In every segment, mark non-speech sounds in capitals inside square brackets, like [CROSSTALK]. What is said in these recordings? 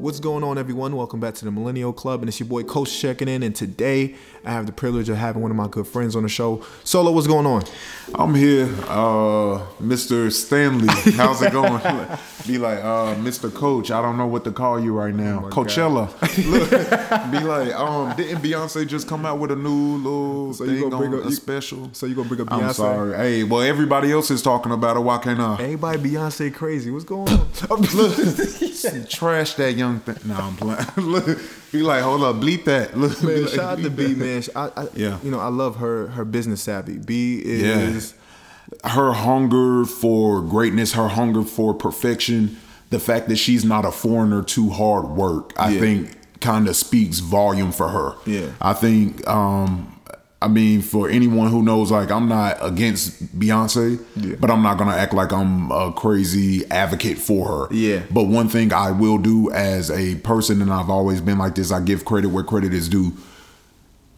What's going on, everyone? Welcome back to the Millennial Club, and it's your boy Coach checking in. And today, I have the privilege of having one of my good friends on the show. Solo, what's going on? I'm here, uh, Mr. Stanley. How's it going? [LAUGHS] Be like, uh, Mr. Coach. I don't know what to call you right now. Oh Coachella. [LAUGHS] Look, be like, um, didn't Beyonce just come out with a new little So thing on up- a you- special? So you gonna bring up Beyonce? I'm sorry. Hey, well, everybody else is talking about it. Why can't I? Everybody Beyonce crazy. What's going on? [LAUGHS] Trash that young thing. No, I'm playing. [LAUGHS] Look, be like, hold up, bleep that. [LAUGHS] Look, man, like, shout out to B, man. I, I, Yeah. You know, I love her her business savvy. B is her hunger for greatness, her hunger for perfection, the fact that she's not a foreigner to hard work, I Yeah. think kind of speaks volume for her. Yeah. I think um I mean for anyone who knows like I'm not against Beyonce, Yeah. but I'm not to act like I'm a crazy advocate for her. Yeah. But one thing I will do as a person and I've always been like this, I give credit where credit is due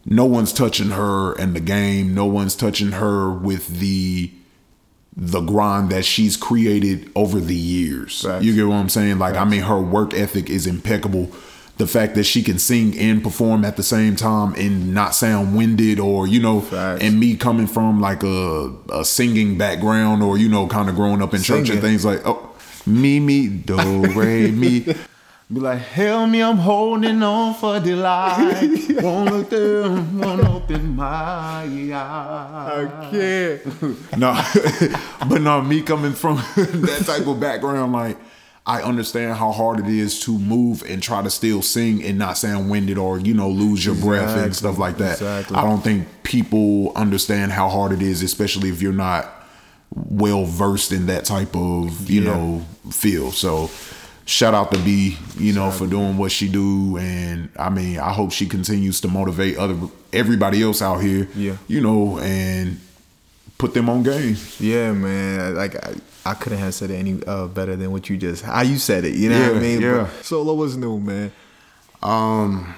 no one's touching her in the game. No one's touching her with the the grind that she's created over the years. Facts. You get what I'm saying? Like, I mean, her work ethic is impeccable. The fact that she can sing and perform at the same time and not sound winded, or you know, Facts. and me coming from like a a singing background, or you know, kind of growing up in church and things like, oh, me me do [LAUGHS] re mi. Be like, help me, I'm holding on for dear life. [LAUGHS] won't look down, won't open my eyes. can't. [LAUGHS] No, but no, me coming from that type of background, like I understand how hard it is to move and try to still sing and not sound winded or you know lose your breath and stuff like that. exactly. I don't think people understand how hard it is, especially if you're not well versed in that type of you Yeah. know field. So. Shout out to B, you know, for doing what she do, and I mean, I hope she continues to motivate other everybody else out here, Yeah. you know, and put them on game. Yeah, man. Like I, I couldn't have said it any uh, better than what you just how you said it. You know what I mean? yeah. But Solo was new, man. Um,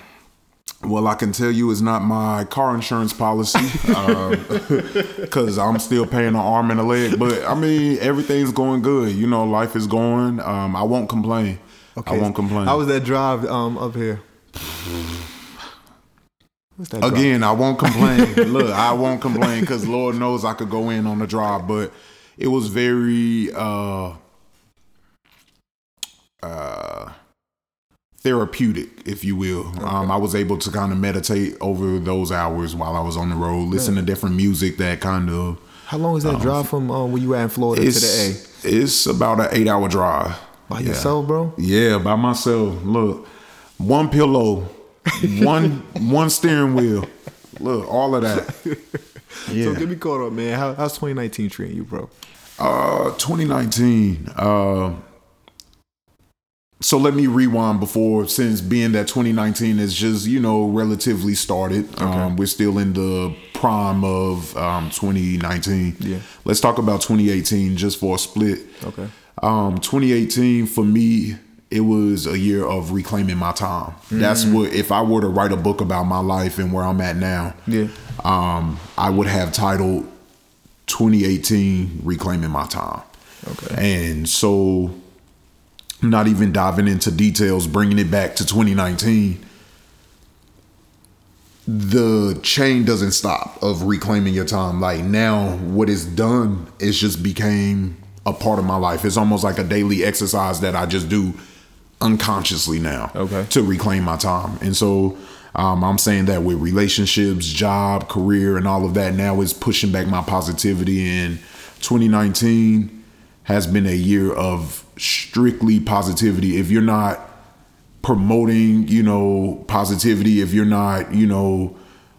well, I can tell you it's not my car insurance policy [LAUGHS] [LAUGHS] because I'm still paying an arm and a leg. But I mean, everything's going good. You know, life is going. Um, I won't complain. Okay. I won't complain. How was that drive um up here? What's that drive? Again, I won't complain. [LAUGHS] Look, I won't complain because Lord knows I could go in on the drive, but it was very uh uh therapeutic, if you will. Um, I was able to kind of meditate over those hours while I was on the road, listen to different music that kind of How long is that drive from uh, where you at in Florida to it's the A? it's about an eight hour drive. By Yeah. yourself, bro? Yeah, by myself. Look, one pillow, [LAUGHS] one one steering wheel. Look, all of that. Yeah. So get me caught up, man. How, how's 2019 treating you, bro? Uh, 2019. Uh, so let me rewind before, since being that 2019 is just you know relatively started. Um, we're still in the prime of um 2019. Yeah. Let's talk about 2018 just for a split. Okay. Um, 2018 for me, it was a year of reclaiming my time. That's what if I were to write a book about my life and where I'm at now. Yeah. Um, I would have titled 2018 Reclaiming My Time. Okay. And so, not even diving into details, bringing it back to 2019, the chain doesn't stop of reclaiming your time. Like now, what is done is just became a part of my life. It's almost like a daily exercise that I just do unconsciously now Okay. to reclaim my time. And so um, I'm saying that with relationships, job, career, and all of that now is pushing back my positivity. And 2019 has been a year of strictly positivity. If you're not promoting, you know, positivity, if you're not, you know,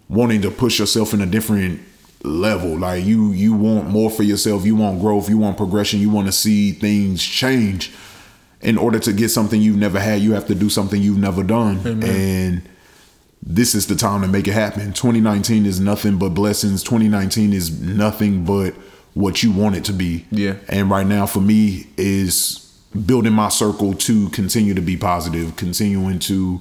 wanting to push yourself in a different level, like you you want more for yourself, you want growth, you want progression, you want to see things change. In order to get something you've never had, you have to do something you've never done. And this is the time to make it happen. 2019 is nothing but blessings. 2019 is nothing but what you want it to be. Yeah. And right now for me is building my circle to continue to be positive, continuing to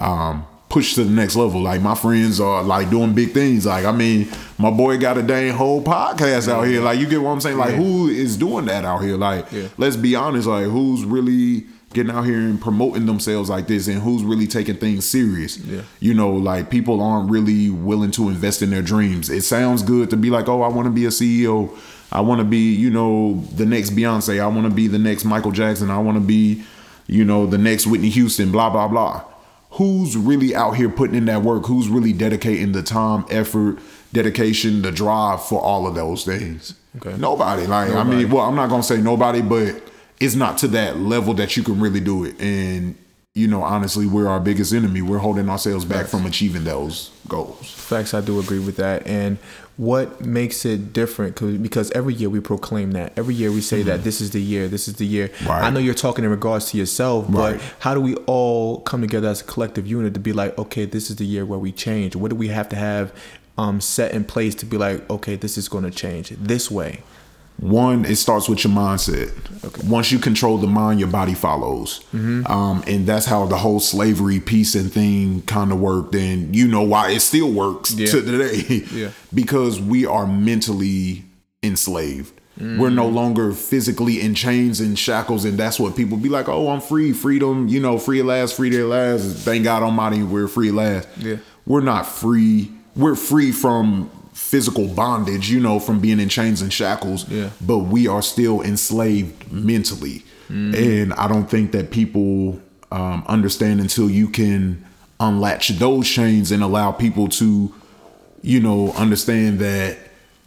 um, push to the next level. Like my friends are like doing big things. Like I mean, my boy got a dang whole podcast out here. Like you get what I'm saying? Like Yeah. who is doing that out here? Like Yeah. let's be honest. Like who's really getting out here and promoting themselves like this and who's really taking things serious. Yeah. You know, like people aren't really willing to invest in their dreams. It sounds good to be like, oh, I want to be a CEO. I want to be, you know, the next Beyonce. I want to be the next Michael Jackson. I want to be, you know, the next Whitney Houston, blah, blah, blah. Who's really out here putting in that work? Who's really dedicating the time, effort, dedication, the drive for all of those things? Okay. Nobody. Like, I mean, well, I'm not going to say nobody, but it's not to that level that you can really do it. And, you know, honestly, we're our biggest enemy. We're holding ourselves back from achieving those goals. Facts, I do agree with that. And what makes it different? Because every year we proclaim that. Every year we say that this is the year, this is the year. Mm-hmm. Right. I know you're talking in regards to yourself, Right. but how do we all come together as a collective unit to be like, okay, this is the year where we change? What do we have to have um, set in place to be like, okay, this is going to change this way? One, it starts with your mindset. Once you control the mind, your body follows. Um, and that's how the whole slavery piece and thing kind of worked. And you know why it still works Yeah. to today. [LAUGHS] Yeah. [LAUGHS] because we are mentally enslaved. We're no longer physically in chains and shackles. And that's what people be like, oh, I'm free. Freedom, you know, free at last, free at last. Thank God Almighty, we're free at last. Yeah. We're not free. We're free from physical bondage, you know, from being in chains and shackles Yeah. but we are still enslaved mentally. And I don't think that people um, understand until you can unlatch those chains and allow people to, you know, understand that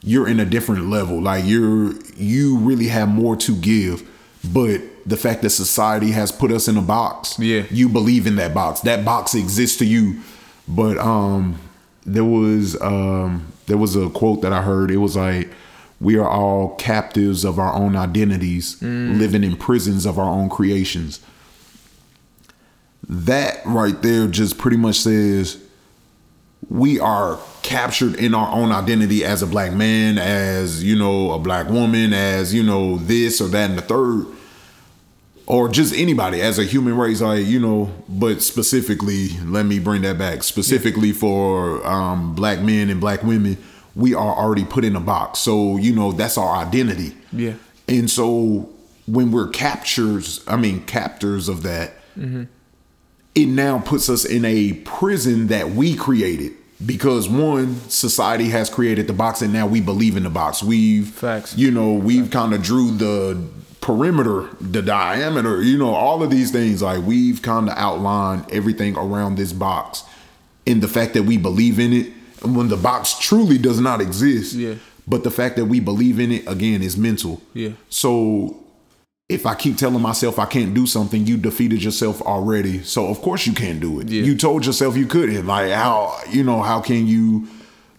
you're in a different level. Like you're, you really have more to give. But the fact that society has put us in a box, Yeah. you believe in that box. That box exists to you. But um, there was um, there was a quote that I heard. It was like, "We are all captives of our own identities, mm. living in prisons of our own creations." That right there just pretty much says we are captured in our own identity as a black man, as you know, a black woman, as you know, this or that and the third or just anybody as a human race like you know but specifically let me bring that back. Specifically for um, black men and black women we are already put in a box. So you know that's our identity. Yeah. and so when we're captures i mean captors of that it now puts us in a prison that we created because one society has created the box and now we believe in the box. We've Facts. you know we've kind of drew the perimeter the diameter you know all of these things like we've kind of outlined everything around this box in the fact that we believe in it and when the box truly does not exist Yeah. but the fact that we believe in it again is mental Yeah. so if I keep telling myself I can't do something, you defeated yourself already. So of course you can't do it. Yeah. You told yourself you couldn't. Like how you know how can you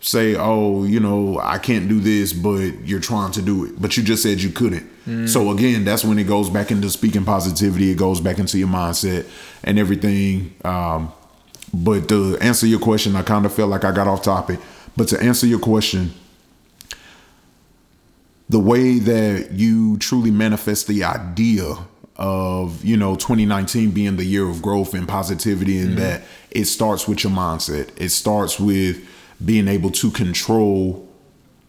say oh you know I can't do this, but you're trying to do it, but you just said you couldn't. So again, that's when it goes back into speaking positivity. It goes back into your mindset and everything. Um, but to answer your question, I kind of felt like I got off topic. But to answer your question, the way that you truly manifest the idea of you know 2019 being the year of growth and positivity and that it starts with your mindset it starts with being able to control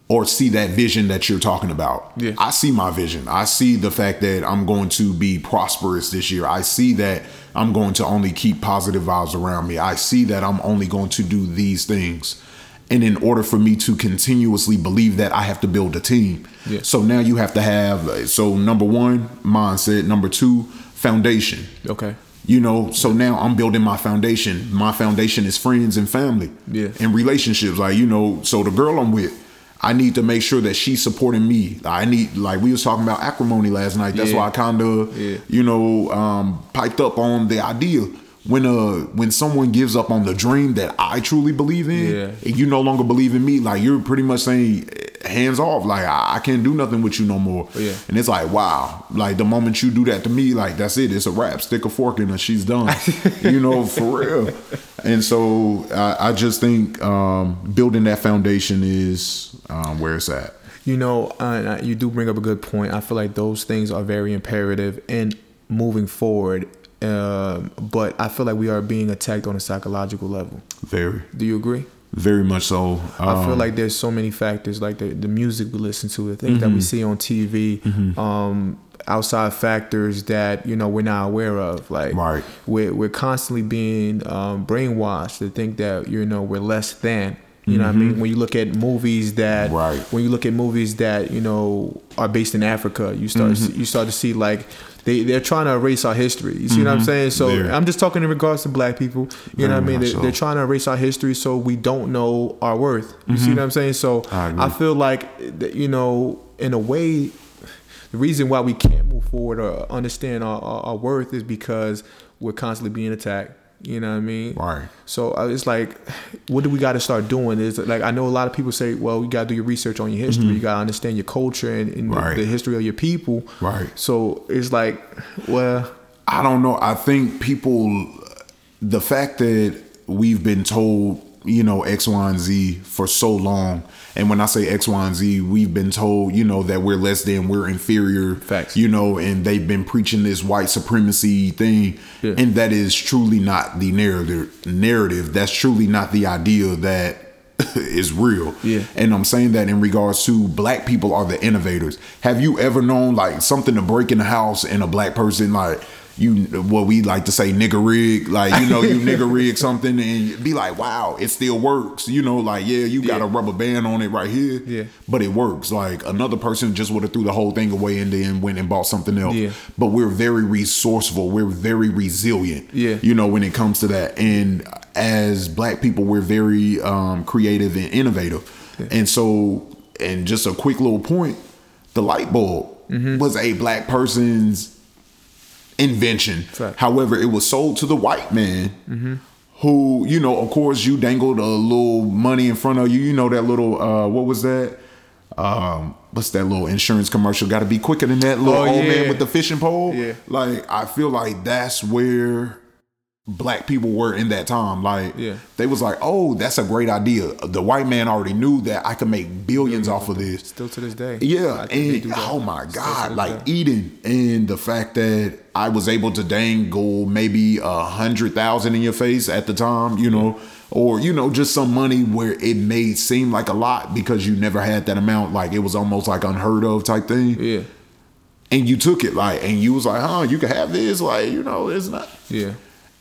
or see that vision that you're talking about. Yeah. i see my vision. I see the fact that i'm going to be prosperous this year. I see that i'm going to only keep positive vibes around me. I see that i'm only going to do these things. And in order for me to continuously believe that i have to build a team. Yeah. so now you have to have so number one mindset. Number two foundation. Okay. You know so now i'm building my foundation my foundation is friends and family Yeah. and relationships like you know so the girl i'm with i need to make sure that she's supporting me i need like we was talking about acrimony last night that's Yeah. why i kind of Yeah. you know um piped up on the idea when uh when someone gives up on the dream that i truly believe in Yeah. and you no longer believe in me like you're pretty much saying hands off. Like i, I can't do nothing with you no more. Yeah. and it's like wow. Like the moment you do that to me like that's it. It's a wrap. Stick a fork in her. She's done. [LAUGHS] You know for real. And so I, I just think um building that foundation is um where it's at. You know, uh, you do bring up a good point. I feel like those things are very imperative. In moving forward. Um, but I feel like we are being attacked on a psychological level. very Do you agree? Very much so. I feel Um, like there's so many factors, like the, the music we listen to, the things that we see on TV, um, outside factors that you know we're not aware of. Like Right. we're we're constantly being um, brainwashed to think that you know we're less than. You know what I mean? When you look at movies that, Right. when you look at movies that you know are based in Africa, you start you start to see like they they're trying to erase our history. You see what I'm saying? So Very. I'm just talking in regards to black people. You know what I mean? They, so. They're trying to erase our history so we don't know our worth. You see what I'm saying? So I. I feel like that, you know, in a way, the reason why we can't move forward or understand our, our, our worth is because we're constantly being attacked. You know what I mean? Right. So uh, it's like, what do we got to start doing? Is like I know a lot of people say, well, you got to do your research on your history. You got to understand your culture and, and the- Mm-hmm. The history of your people. Right. So it's like, well, I don't know. I think people, the fact that we've been told, you know, X, Y, and Z for so long, and when I say X, Y, and Z, we've been told, you know, that we're less than, we're inferior, Facts. you know, and they've been preaching this white supremacy thing, Yeah. and that is truly not the narrative. Narrative. That's truly not the idea that [LAUGHS] is real. Yeah. And I'm saying that in regards to black people are the innovators. Have you ever known like something to break in the house and a black person like you what we like to say nigga rig like you know you [LAUGHS] nigga rig something and be like wow it still works you know like yeah you got Yeah. a rubber band on it right here Yeah. but it works like another person just would have threw the whole thing away and then went and bought something else Yeah. but we're very resourceful we're very resilient Yeah. you know when it comes to that and as black people we're very um, creative and innovative and so and just a quick little point the light bulb Mm-hmm. was a black person's invention Fact. however it was sold to the white man Mm-hmm. who you know of course you dangled a little money in front of you you know that little uh what was that um what's that little insurance commercial got to be quicker than that little Oh, old man with the fishing pole Yeah. like i feel like that's where black people were in that time like Yeah. they was like oh that's a great idea the white man already knew that i could make billions off of this still to this day. yeah, I think they and oh my god, like day. eating and the fact that I was able to dangle maybe a hundred thousand in your face at the time, you know, or you know, just some money where it may seem like a lot because you never had that amount, like it was almost like unheard of type thing, Yeah. and you took it like, and you was like, huh, you can have this, like you know, it's not, Yeah.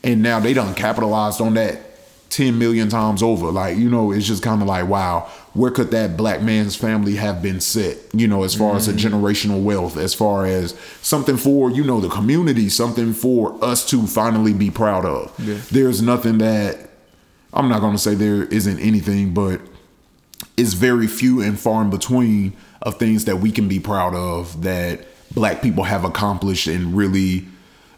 And now they done capitalized on that 10 million times over. Like you know it's just kind of like wow where could that black man's family have been set you know as far as a mm-hmm. generational wealth as far as something for you know the community something for us to finally be proud of? Yeah. there's nothing that i'm not going to say there isn't anything but it's very few and far in between of things that we can be proud of that black people have accomplished and really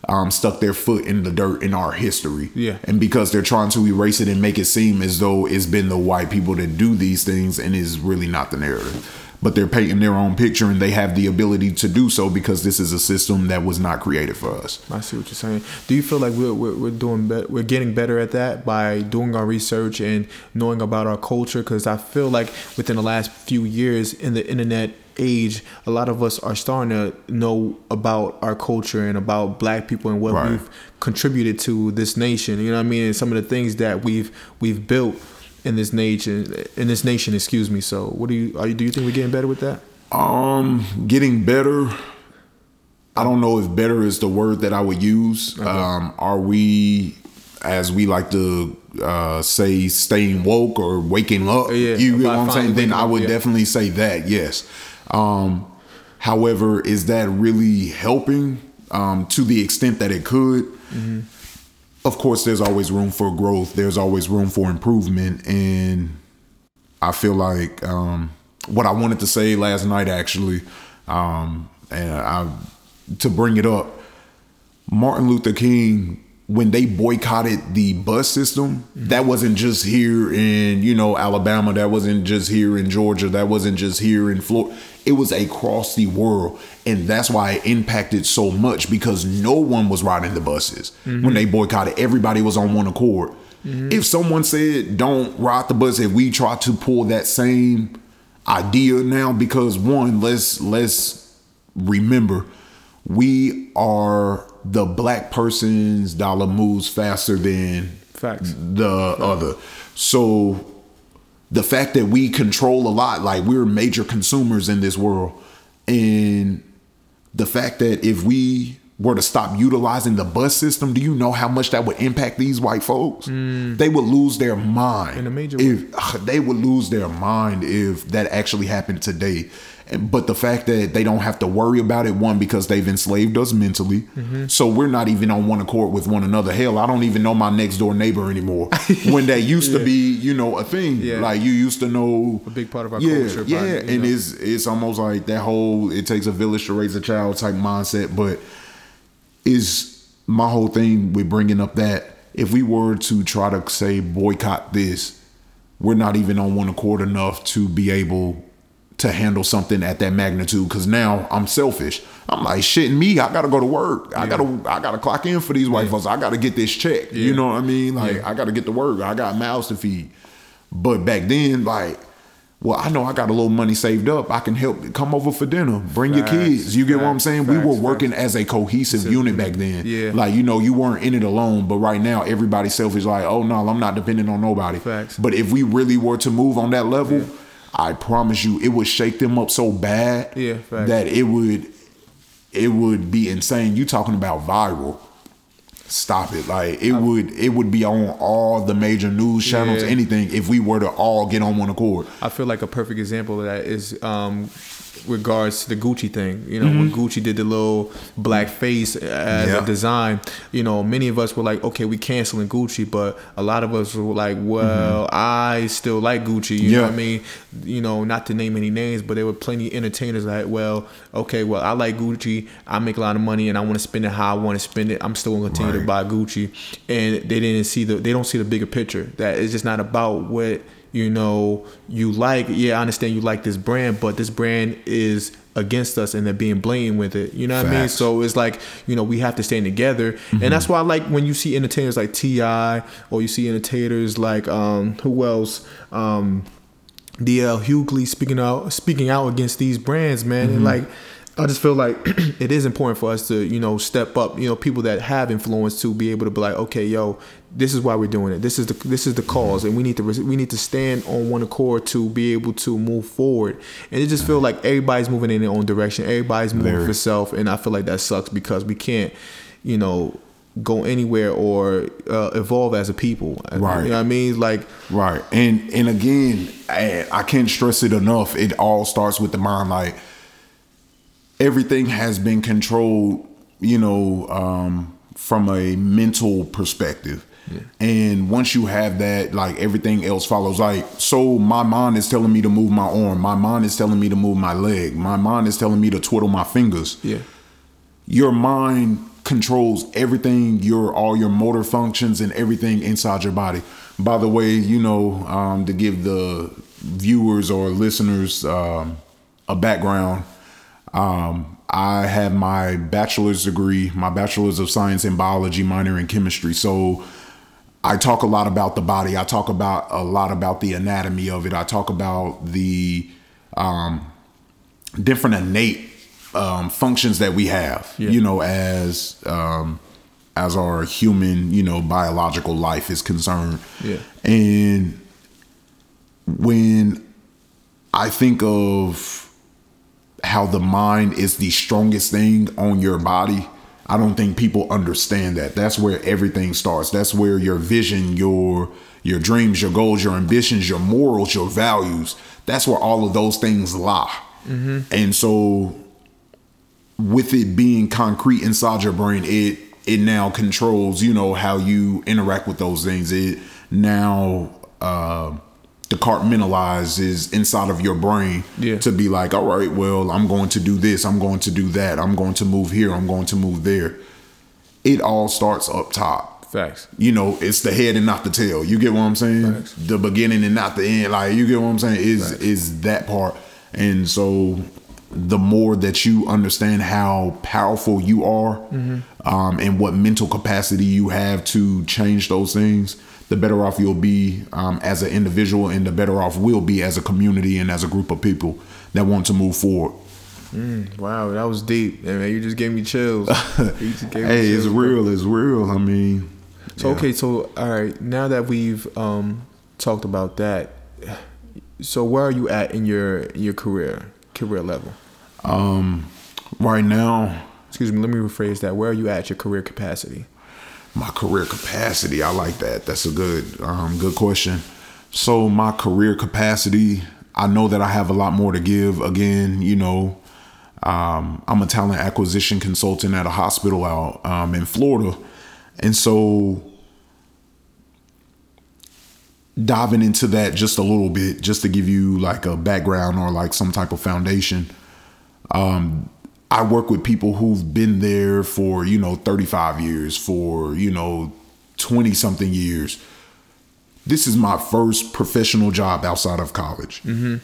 um, stuck their foot in the dirt in our history. Yeah. And because they're trying to erase it and make it seem as though it's been the white people that do these things and is really not the narrative. But they're painting their own picture and they have the ability to do so because this is a system that was not created for us. I see what you're saying. Do you feel like we're we're, we're doing better? We're getting better at that by doing our research and knowing about our culture. Because I feel like within the last few years in the internet age, a lot of us are starting to know about our culture and about Black people and what Right. we've contributed to this nation. You know what I mean? And some of the things that we've we've built in this nation. In this nation, excuse me. So, what do you are you? Do you think we're getting better with that? Um, getting better. I don't know if better is the word that I would use. Um, are we, as we like to uh, say, staying woke or waking up? Yeah, you know what I'm saying? Then I would yeah. definitely say that. Yes. Um, however, is that really helping um, to the extent that it could? Mm-hmm. Of course, there's always room for growth. There's always room for improvement, and I feel like um, what I wanted to say last night actually, um, and I to bring it up, Martin Luther King when they boycotted the bus system, mm-hmm. that wasn't just here in you know Alabama, that wasn't just here in Georgia, that wasn't just here in Florida. It was across the world, and that's why it impacted so much because no one was riding the buses mm-hmm. when they boycotted. Everybody was on one accord. Mm-hmm. If someone said don't ride the bus, if we try to pull that same idea now, because one, let's let's remember, we are the black person's dollar moves faster than Facts. the other. So the fact that we control a lot, like we're major consumers in this world, and the fact that if we were to stop utilizing the bus system, do you know how much that would impact these white folks? They would lose their mind. Mm. In a major if ugh, they would lose their mind if that actually happened today. But the fact that they don't have to worry about it, one, because they've enslaved us mentally. Mm-hmm. So we're not even on one accord with one another. Hell, I don't even know my next door neighbor anymore. [LAUGHS] when that used to be, you know, a thing. Yeah. Like you used to know A big part of our yeah, culture, Yeah, and know. it's it's almost like that whole it takes a village to raise a child type mindset. But is my whole thing with bringing up that if we were to try to say boycott this, we're not even on one accord enough to be able to handle something at that magnitude. Because now I'm selfish. I'm like shitting me. I gotta go to work. I gotta I gotta clock in for these white folks. I gotta get this check. You know what I mean? Like Yeah. I gotta get to work. I got mouths to feed. But back then, like, well, I know I got a little money saved up. I can help come over for dinner. Bring your kids. You get what I'm facts, saying? we were facts, working as a cohesive unit back then. Yeah. Like, you know, you weren't in it alone. But right now, everybody's selfish. Like, oh no, I'm not dependent on nobody. Facts. But if we really were to move on that level, I promise you, it would shake them up so bad Yeah, that it would it would be insane. You talking about viral. Stop it. Like it would it would be on all the major news channels, Yeah. anything, if we were to all get on one accord. I feel like a perfect example of that is um, regards to the Gucci thing. You know, when mm-hmm. Gucci did the little black face as Yeah. a design, you know, many of us were like, okay, we canceling Gucci, but a lot of us were like, well, mm-hmm. I still like Gucci. You know what I mean? You know, not to name any names, but there were plenty of entertainers like, well, okay, well, I like Gucci. I make a lot of money, and I want to spend it how I want to spend it. I'm still gonna continue to buy Gucci, and they didn't see the they don't see the bigger picture. That it's just not about what you know you like. Yeah, I understand you like this brand, but this brand is against us and they're being blamed with it. You know what I mean? So it's like you know we have to stand together, and that's why I like when you see entertainers like T.I. or you see entertainers like um who else um DL Hughley speaking out speaking out against these brands, man. And like I just feel like [CLEARS THROAT] it is important for us to, you know, step up, you know, people that have influence to be able to be like, okay, yo, this is why we're doing it. This is the this is the cause, and we need to we need to stand on one accord to be able to move forward. And it just feel like everybody's moving in their own direction. Everybody's moving for self, and I feel like that sucks because we can't, you know, go anywhere or uh, evolve as a people. Right. You know what I mean? Like Right. And and again, I, I can't stress it enough. It all starts with the mind. Like everything has been controlled, you know, um, from a mental perspective. And once you have that, like everything else follows. Like, so my mind is telling me to move my arm. My mind is telling me to move my leg. My mind is telling me to twiddle my fingers yeah. your mind controls everything your all your motor functions and everything inside your body by the way you know um, to give the viewers or listeners um, a background um, i have my bachelor's degree my bachelor's of science in biology minor in chemistry so I talk a lot about the body. I talk about a lot about the anatomy of it. I talk about the um, different innate um, functions that we have. Yeah. You know, as um, as our human, you know, biological life is concerned. Yeah. And when I think of how the mind is the strongest thing on your body. I don't think people understand that. That's where everything starts. That's where your vision, your your dreams, your goals, your ambitions, your morals, your values. That's where all of those things lie. And so, with it being concrete inside your brain, it it now controls. You know how you interact with those things. It now uh, departmentalizes inside of your brain Yeah. to be like, all right, well, I'm going to do this. I'm going to do that. I'm going to move here. I'm going to move there. It all starts up top Facts. you know, it's the head and not the tail. You get what I'm saying? Facts. The beginning and not the end. Like you get what I'm saying? Is is that part. And so the more that you understand how powerful you are Mm-hmm. um, and what mental capacity you have to change those things, the better off you'll be um, as an individual and the better off we'll be as a community and as a group of people that want to move forward. Wow, that was deep. And man, you just gave me chills. [LAUGHS] Gave me Hey, it's chills, bro. real. It's real. I mean, So yeah. okay, so all right, now that we've um talked about that, So where are you at in your your career career level? Um, right now, Excuse me. Let me rephrase that. Where are you at your career capacity? My career capacity. I like that. That's a good um, good question. So my career capacity, I know that I have a lot more to give. Again, you know, um, I'm a talent acquisition consultant at a hospital out um, in Florida, and so diving into that just a little bit, just to give you like a background or like some type of foundation. Um, I work with people who've been there for, you know, 35 years, for, you know, 20 something years. This is my first professional job outside of college. Mm-hmm.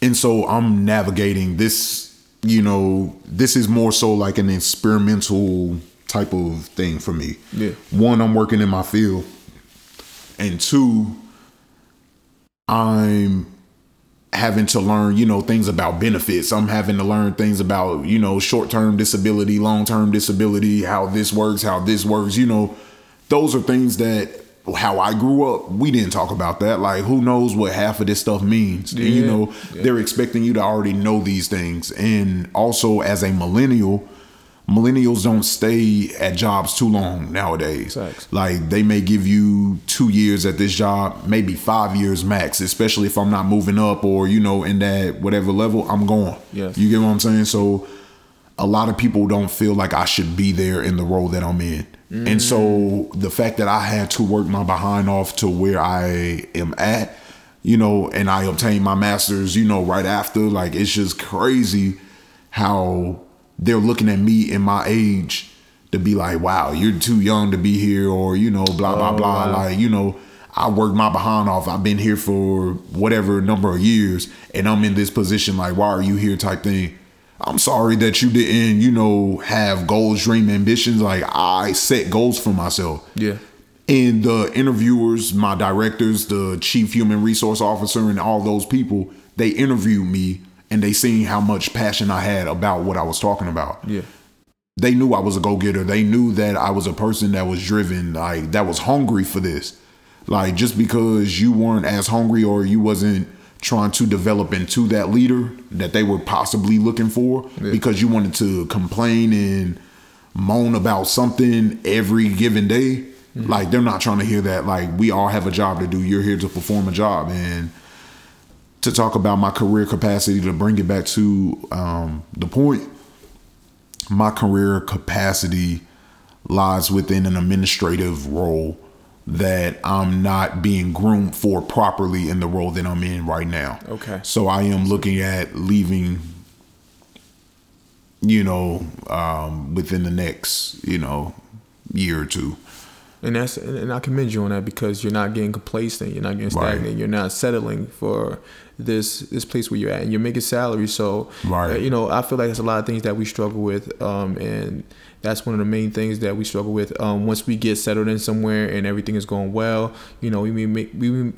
And so I'm navigating this, you know, this is more so like an experimental type of thing for me. Yeah. One, I'm working in my field. And two, I'm having to learn, you know, things about benefits. I'm having to learn things about, you know, short-term disability, long-term disability, how this works, how this works, you know. Those are things that how I grew up, we didn't talk about that. Like who knows what half of this stuff means. And, you Yeah. know, they're expecting you to already know these things. And also as a millennial, millennials don't stay at jobs too long nowadays. Facts. Like they may give you two years at this job, maybe five years max, especially if I'm not moving up or, you know, in that whatever level, I'm going. Yes. You get what I'm saying? So a lot of people don't feel like I should be there in the role that I'm in. And so mm. the fact that I had to work my behind off to where I am at, you know, and I obtained my master's, you know, right after, like it's just crazy how they're looking at me in my age to be like, wow, you're too young to be here, or, you know, blah, blah, Oh, blah. wow. Like, you know, I worked my behind off. I've been here for whatever number of years, and I'm in this position. Like, why are you here? Type thing. I'm sorry that you didn't, you know, have goals, dream, ambitions. Like, I set goals for myself. Yeah. And the interviewers, my directors, the chief human resource officer, and all those people, they interviewed me and they seen how much passion I had about what I was talking about Yeah. they knew I was a go getter. They knew that I was a person that was driven, like that was hungry for this. Like just because you weren't as hungry or you wasn't trying to develop into that leader that they were possibly looking for because you wanted to complain and moan about something every given day. Mm-hmm. Like they're not trying to hear that. Like we all have a job to do. You're here to perform a job and to talk about my career capacity to bring it back to um, the point my career capacity lies within an administrative role that I'm not being groomed for properly in the role that I'm in right now. Okay. So I am looking at leaving, you know, um, within the next, you know, year or two. And that's and I commend you on that because you're not getting complacent, you're not getting Right. stagnant, you're not settling for this this place where you're at, and you're making salary. So, Right. uh, you know, I feel like there's a lot of things that we struggle with, um, and that's one of the main things that we struggle with. Um, once we get settled in somewhere and everything is going well, you know, we may make we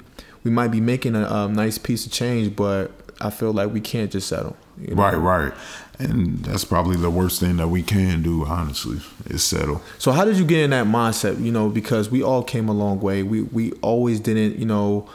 we might be making a um, nice piece of change, but I feel like we can't just settle. You know? Right, right. And that's probably the worst thing that we can do, honestly, is settle. So how did you get in that mindset? You know, because we all came a long way. We we always didn't, you know.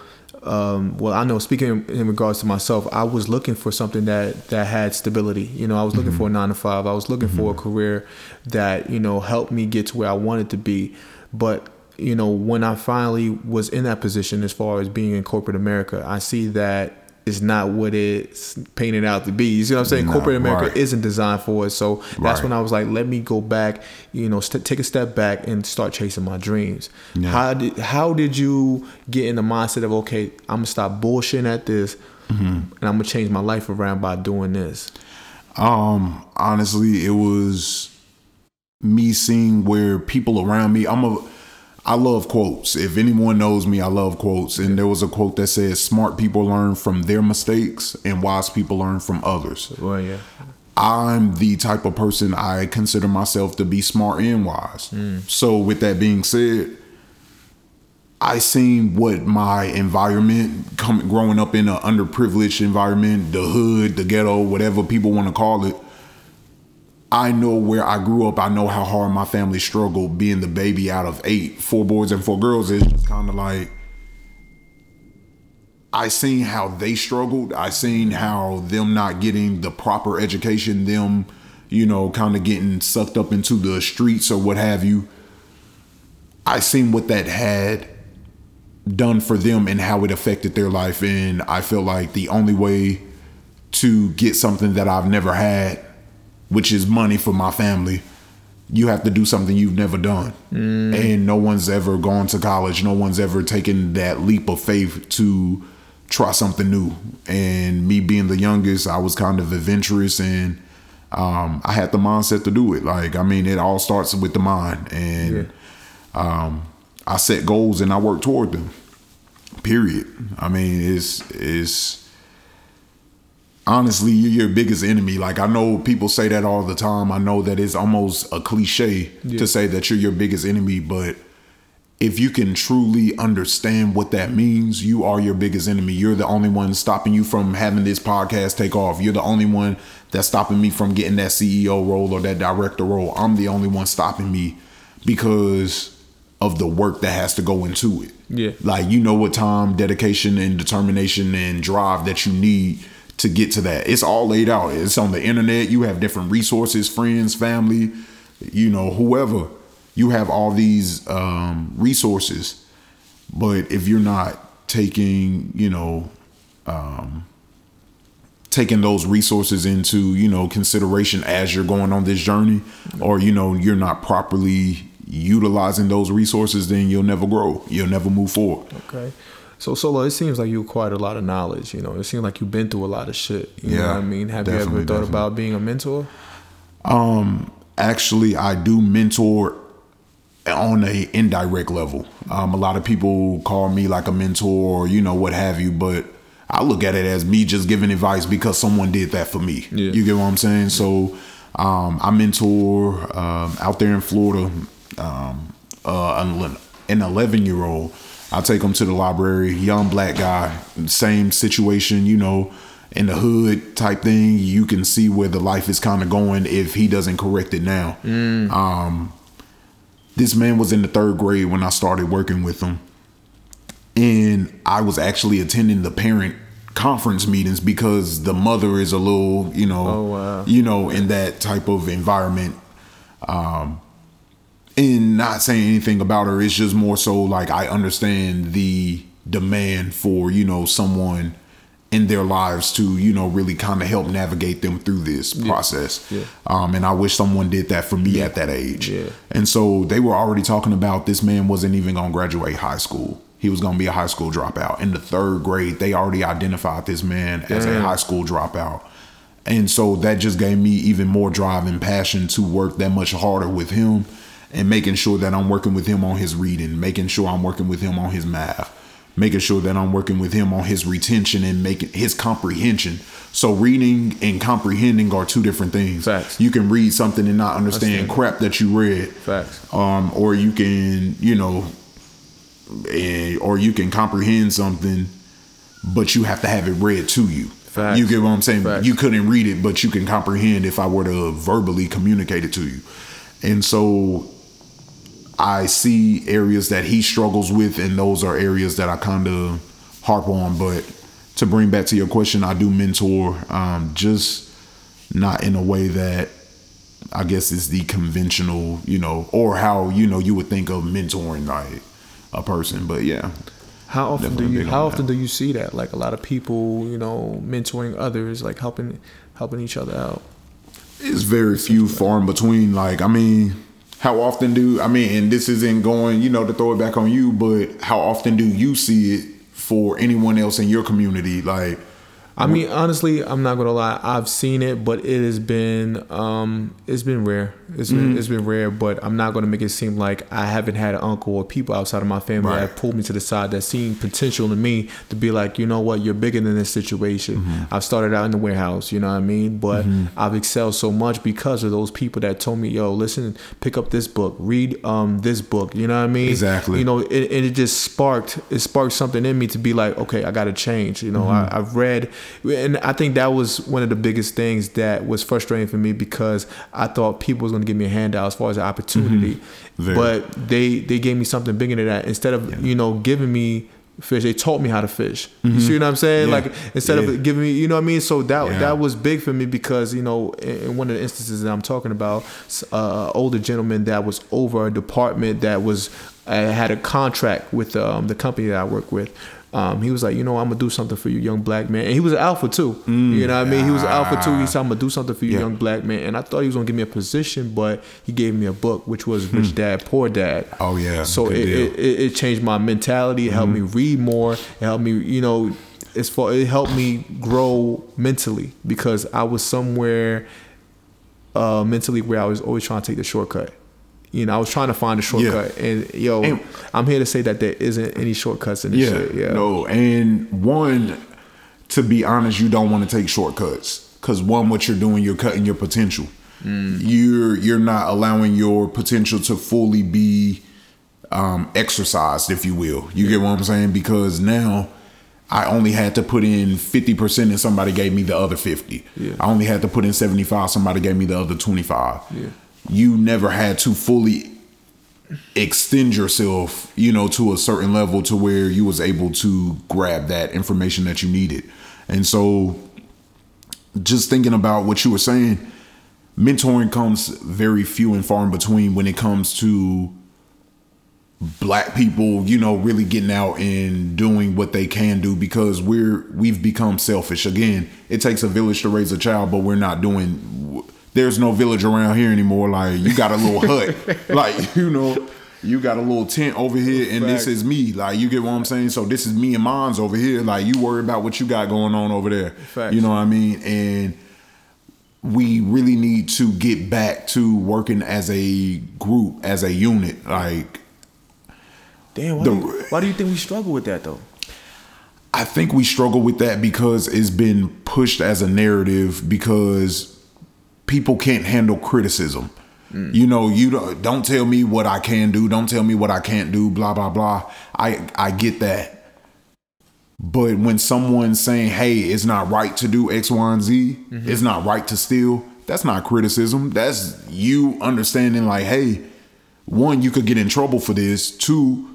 Um, well, I know speaking in, regards to myself, I was looking for something that that had stability. You know, I was looking for a nine to five. I was looking for a career that you know helped me get to where I wanted to be. But you know, when I finally was in that position, as far as being in corporate America, I see that it's not what it's painted out to be. You see what I'm saying? No, corporate America right. isn't designed for it. So that's Right. when I was like, let me go back, you know, st- take a step back and start chasing my dreams. Yeah. How did how did you get in the mindset of okay, I'm gonna stop bullshitting at this, Mm-hmm. and I'm gonna change my life around by doing this? Um, honestly, it was me seeing where people around me. I'm a I love quotes. If anyone knows me, I love quotes. And there was a quote that says smart people learn from their mistakes and wise people learn from others. Well, yeah, I'm the type of person I consider myself to be smart and wise. Mm. So with that being said, I seen what my environment coming growing up in an underprivileged environment, the hood, the ghetto, whatever people want to call it. I know where I grew up. I know how hard my family struggled being the baby out of eight, four boys and four girls. It's just kind of like I seen how they struggled. I seen how them not getting the proper education, them, you know, kind of getting sucked up into the streets or what have you. I seen what that had done for them and how it affected their life. And I feel like the only way to get something that I've never had, which is money for my family, you have to do something you've never done. Mm. And no one's ever gone to college. No one's ever taken that leap of faith to try something new. And me being the youngest, I was kind of adventurous and um, I had the mindset to do it. Like, I mean, it all starts with the mind. And yeah. um, I set goals and I work toward them. Period. I mean, it's it's honestly you're your biggest enemy. Like I know people say that all the time. I know that it's almost a cliche yeah. to say that you're your biggest enemy, but if you can truly understand what that means, you are your biggest enemy. You're the only one stopping you from having this podcast take off. You're the only one that's stopping me from getting that CEO role or that director role. I'm the only one stopping me because of the work that has to go into it. Yeah. Like you know what time, dedication and determination and drive that you need to get to that. It's all laid out. It's on the internet. You have different resources, friends, family, you know, whoever you have all these um, resources, but if you're not taking, you know, um, taking those resources into, you know, consideration as you're going on this journey, or you know, you're not properly utilizing those resources, then you'll never grow. You'll never move forward. Okay. So solo, it seems like you acquired a lot of knowledge. You know, it seems like you've been through a lot of shit. You yeah, know what I mean? Have you ever thought definitely. about being a mentor? Um, actually, I do mentor on a indirect level. Um, a lot of people call me like a mentor or you know what have you, but I look at it as me just giving advice because someone did that for me. Yeah. You get what I'm saying? So um, I mentor um, out there in Florida um, uh, an 11 year old. I take him to the library, young black guy, same situation, you know, in the hood type thing. You can see where the life is kind of going if he doesn't correct it now. Mm. Um, this man was in the third grade when I started working with him. And I was actually attending the parent conference meetings because the mother is a little, you know, oh, wow. you know, in that type of environment. Um, and not saying anything about her, it's just more so like I understand the demand for, you know, someone in their lives to you know really kind of help navigate them through this yeah. process yeah. Um, and i wish someone did that for me yeah. at that age and so they were already talking about this man wasn't even going to graduate high school he was going to be a high school dropout in the third grade they already identified this man Damn. as a high school dropout and so that just gave me even more drive and passion to work that much harder with him and making sure that i'm working with him on his reading making sure i'm working with him on his math making sure that I'm working with him on his retention and making his comprehension. So reading and comprehending are two different things. Facts. You can read something and not understand crap that you read. Facts. Um, or you can, you know, eh, or you can comprehend something, but you have to have it read to you. Facts. You get what I'm saying? Facts. You couldn't read it, but you can comprehend if I were to verbally communicate it to you. And so I see areas that he struggles with, and those are areas that I kind of harp on. But to bring back to your question, I do mentor, um, just not in a way that I guess is the conventional, you know, or how you know you would think of mentoring like a person. But yeah. How often do you how often that. do you see that? Like a lot of people, you know, mentoring others, like helping helping each other out. It's very few, far in between. Like I mean, how often do I mean, and this isn't going, you know, to throw it back on you, but how often do you see it for anyone else in your community? Like, I mean, honestly, I'm not gonna lie. I've seen it, but it has been um, it's been rare. It's been mm-hmm. it's been rare, but I'm not gonna make it seem like I haven't had an uncle or people outside of my family right. that pulled me to the side that seen potential in me to be like, you know what, you're bigger than this situation. Mm-hmm. I've started out in the warehouse, you know what I mean, but mm-hmm. I've excelled so much because of those people that told me, yo, listen, pick up this book, read um this book, you know what I mean? Exactly. You know, it, it just sparked it sparked something in me to be like, okay, I got to change. You know, mm-hmm. I, I've read, and I think that was one of the biggest things that was frustrating for me because I thought people was going to give me a handout as far as the opportunity, mm-hmm. but they they gave me something bigger than that. Instead of yeah. you know giving me fish. They taught me how to fish. You see what I'm saying? Mm-hmm. Yeah. Like instead Yeah. of giving me, you know what I mean. So that Yeah. that was big for me because you know in, one of the instances that I'm talking about, uh, older gentleman that was over a department that was uh, had a contract with um, the company that I work with. Um, he was like, you know, I'm gonna do something for you, young black man. And he was an alpha too. You know what I mean? He was an alpha too. He said, I'm gonna do something for you, Yeah. young black man. And I thought he was gonna give me a position, but he gave me a book, which was Rich Dad Poor Dad. Oh, yeah. So it, it, it, it changed my mentality. It helped me read more. It helped me, you know, as far it helped me grow mentally because I was somewhere uh, mentally where I was always trying to take the shortcut. You know, I was trying to find a shortcut, and yo, And- I'm here to say that there isn't any shortcuts in this Yeah, shit. Yeah, no, and one, to be honest, you don't want to take shortcuts because one, what you're doing, you're cutting your potential. Mm. You're you're not allowing your potential to fully be um, exercised, if you will. You get what I'm saying? Because now. I only had to put in 50% and somebody gave me the other 50. Yeah. I only had to put in 75, somebody gave me the other 25. Yeah. You never had to fully extend yourself, you know, to a certain level to where you was able to grab that information that you needed. And so just thinking about what you were saying, mentoring comes very few and far in between when it comes to black people, you know, really getting out and doing what they can do because we're we've become selfish. Again, it takes a village to raise a child, but we're not doing there's no village around here anymore. Like you got a little hut. [LAUGHS] Like, you know, you got a little tent over here and this is me. Like you get what I'm saying? So this is me and mine's over here. Like you worry about what you got going on over there. You know what I mean? And we really need to get back to working as a group, as a unit. Like damn. Why, The- do you, why do you think we struggle with that though? I think we struggle with that because it's been pushed as a narrative because people can't handle criticism. You know, you don't, don't tell me what I can do, don't tell me what I can't do, blah blah blah. I I get that. But when someone's saying, "Hey, it's not right to do X, Y, and Z. Mm-hmm. It's not right to steal," that's not criticism. That's you understanding, like, "Hey, one, you could get in trouble for this. Two,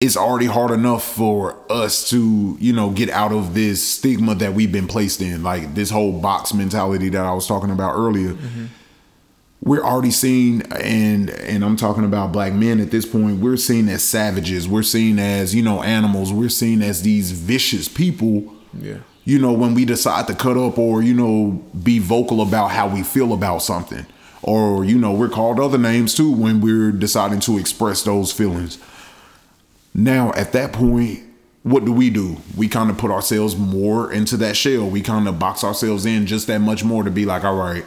it's already hard enough for us to, you know, get out of this stigma that we've been placed in, like this whole box mentality that I was talking about earlier. Mm-hmm. We're already seen, and and I'm talking about black men at this point. We're seen as savages. We're seen as you know animals. We're seen as these vicious people. Yeah. You know, when we decide to cut up or you know be vocal about how we feel about something, or you know we're called other names too when we're deciding to express those feelings. Now, at that point, what do we do? We kind of put ourselves more into that shell. We kind of box ourselves in just that much more to be like, all right,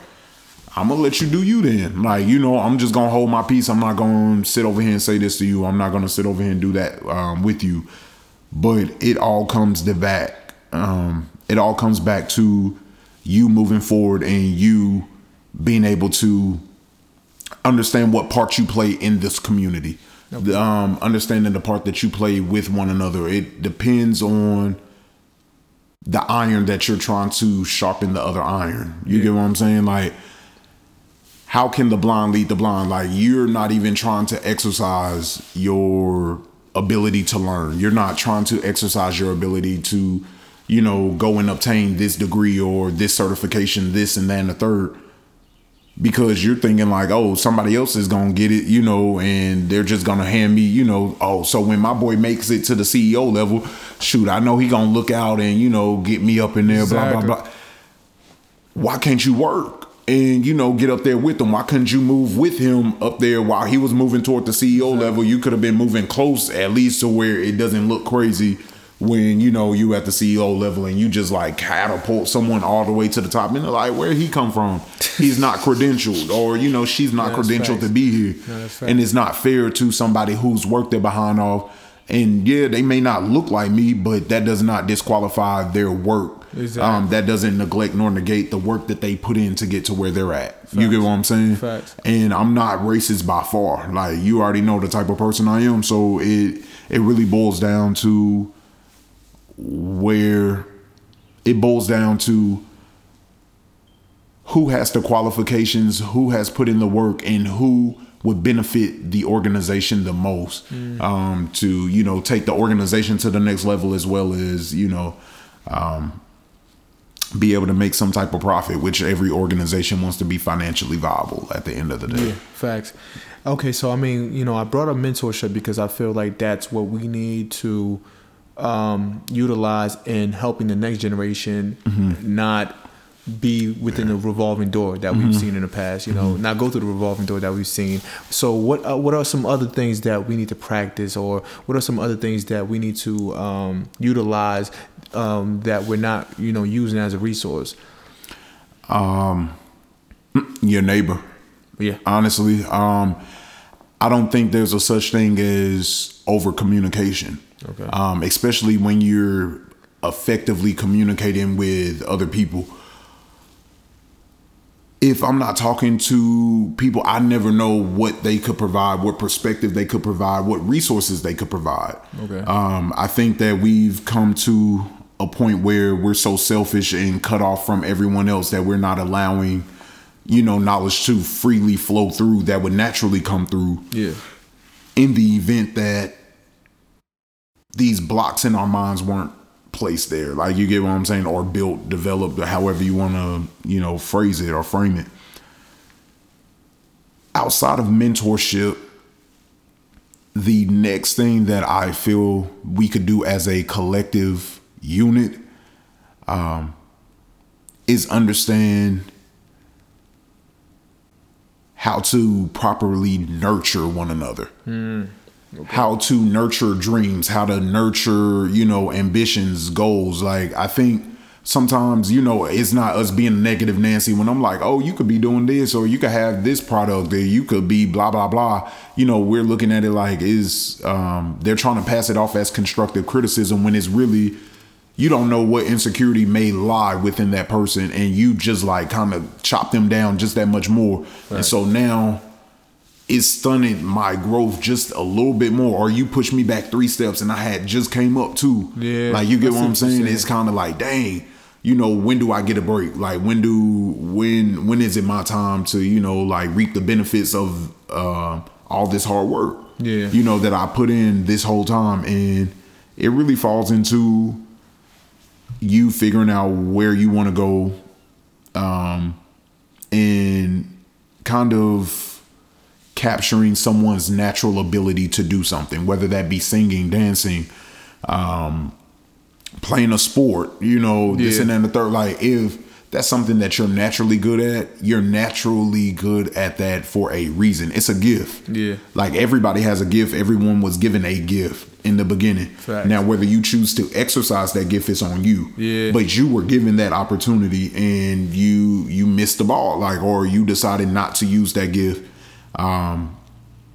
I'm gonna let you do you then. Like, you know, I'm just gonna hold my peace. I'm not gonna sit over here and say this to you. I'm not gonna sit over here and do that um, with you. But it all comes to back. Um, it all comes back to you moving forward and you being able to understand what part you play in this community. The, Um, understanding the part that you play with one another. It depends on the iron that you're trying to sharpen the other iron. You get what I'm saying? Like, how can the blind lead the blind? Like, you're not even trying to exercise your ability to learn. You're not trying to exercise your ability to, you know, go and obtain this degree or this certification, this and that and the third because you're thinking like, oh, somebody else is gonna get it, you know, and they're just gonna hand me, you know, oh, so when my boy makes it to the CEO level, shoot, I know he gonna look out and you know get me up in there, blah Exactly. blah blah. Why can't you work and you know get up there with him? Why couldn't you move with him up there while he was moving toward the CEO level? You could have been moving close at least to where it doesn't look crazy when you know you at the CEO level and you just like catapult someone all the way to the top. And they're like where he come from? He's not credentialed or you know she's not credentialed facts. to be here. And it's not fair to somebody who's worked their behind off. And yeah they may not look like me but that does not disqualify their work. Exactly. um, that doesn't neglect nor negate the work that they put in to get to where they're at. You get what i'm saying? Facts. and i'm not racist by far. Like you already know the type of person i am. So it it really boils down to where it boils down to who has the qualifications, who has put in the work, and who would benefit the organization the most um, to you know take the organization to the next level as well as you know um, be able to make some type of profit which every organization wants to be financially viable at the end of the day Yeah, facts. Okay, so I mean, you know, I brought up mentorship because I feel like that's what we need to um, utilize in helping the next generation not be within the revolving door that we've seen in the past. You know, not go through the revolving door that we've seen. So, what uh, what are some other things that we need to practice, or what are some other things that we need to um, utilize um, that we're not, you know, using as a resource? Um, [CLEARS THROAT] your neighbor Yeah. honestly um i don't think there's a such thing as over communication Okay. um especially when you're effectively communicating with other people if i'm not talking to people i never know what they could provide what perspective they could provide what resources they could provide Okay. um i think that we've come to a point where we're so selfish and cut off from everyone else that we're not allowing you know knowledge to freely flow through that would naturally come through Yeah. in the event that these blocks in our minds weren't placed there. Like you get what i'm saying? Or built developed or however you want to you know phrase it or frame it. Outside of mentorship the next thing that i feel we could do as a collective unit um, is understand how to properly nurture one another how to nurture dreams how to nurture you know ambitions goals. Like i think sometimes you know it's not us being negative nancy when i'm like oh you could be doing this or you could have this product or you could be blah blah blah. You know we're looking at it like is um they're trying to pass it off as constructive criticism when it's really you don't know what insecurity may lie within that person and you just like kind of chop them down just that much more. And so now it's stunning my growth just a little bit more or you push me back three steps and i had just came up too Yeah, like you get what i'm saying saying. it's kind of like dang you know when do i get a break like when do when when is it my time to you know like reap the benefits of uh all this hard work Yeah. you know that i put in this whole time and it really falls into you figuring out where you want to go um and kind of capturing someone's natural ability to do something whether that be singing dancing um playing a sport you know this Yeah. and then the third like if that's something that you're naturally good at you're naturally good at that for a reason it's a gift Yeah. like everybody has a gift everyone was given a gift in the beginning Facts. now whether you choose to exercise that gift is on you Yeah. but you were given that opportunity and you you missed the ball like or you decided not to use that gift um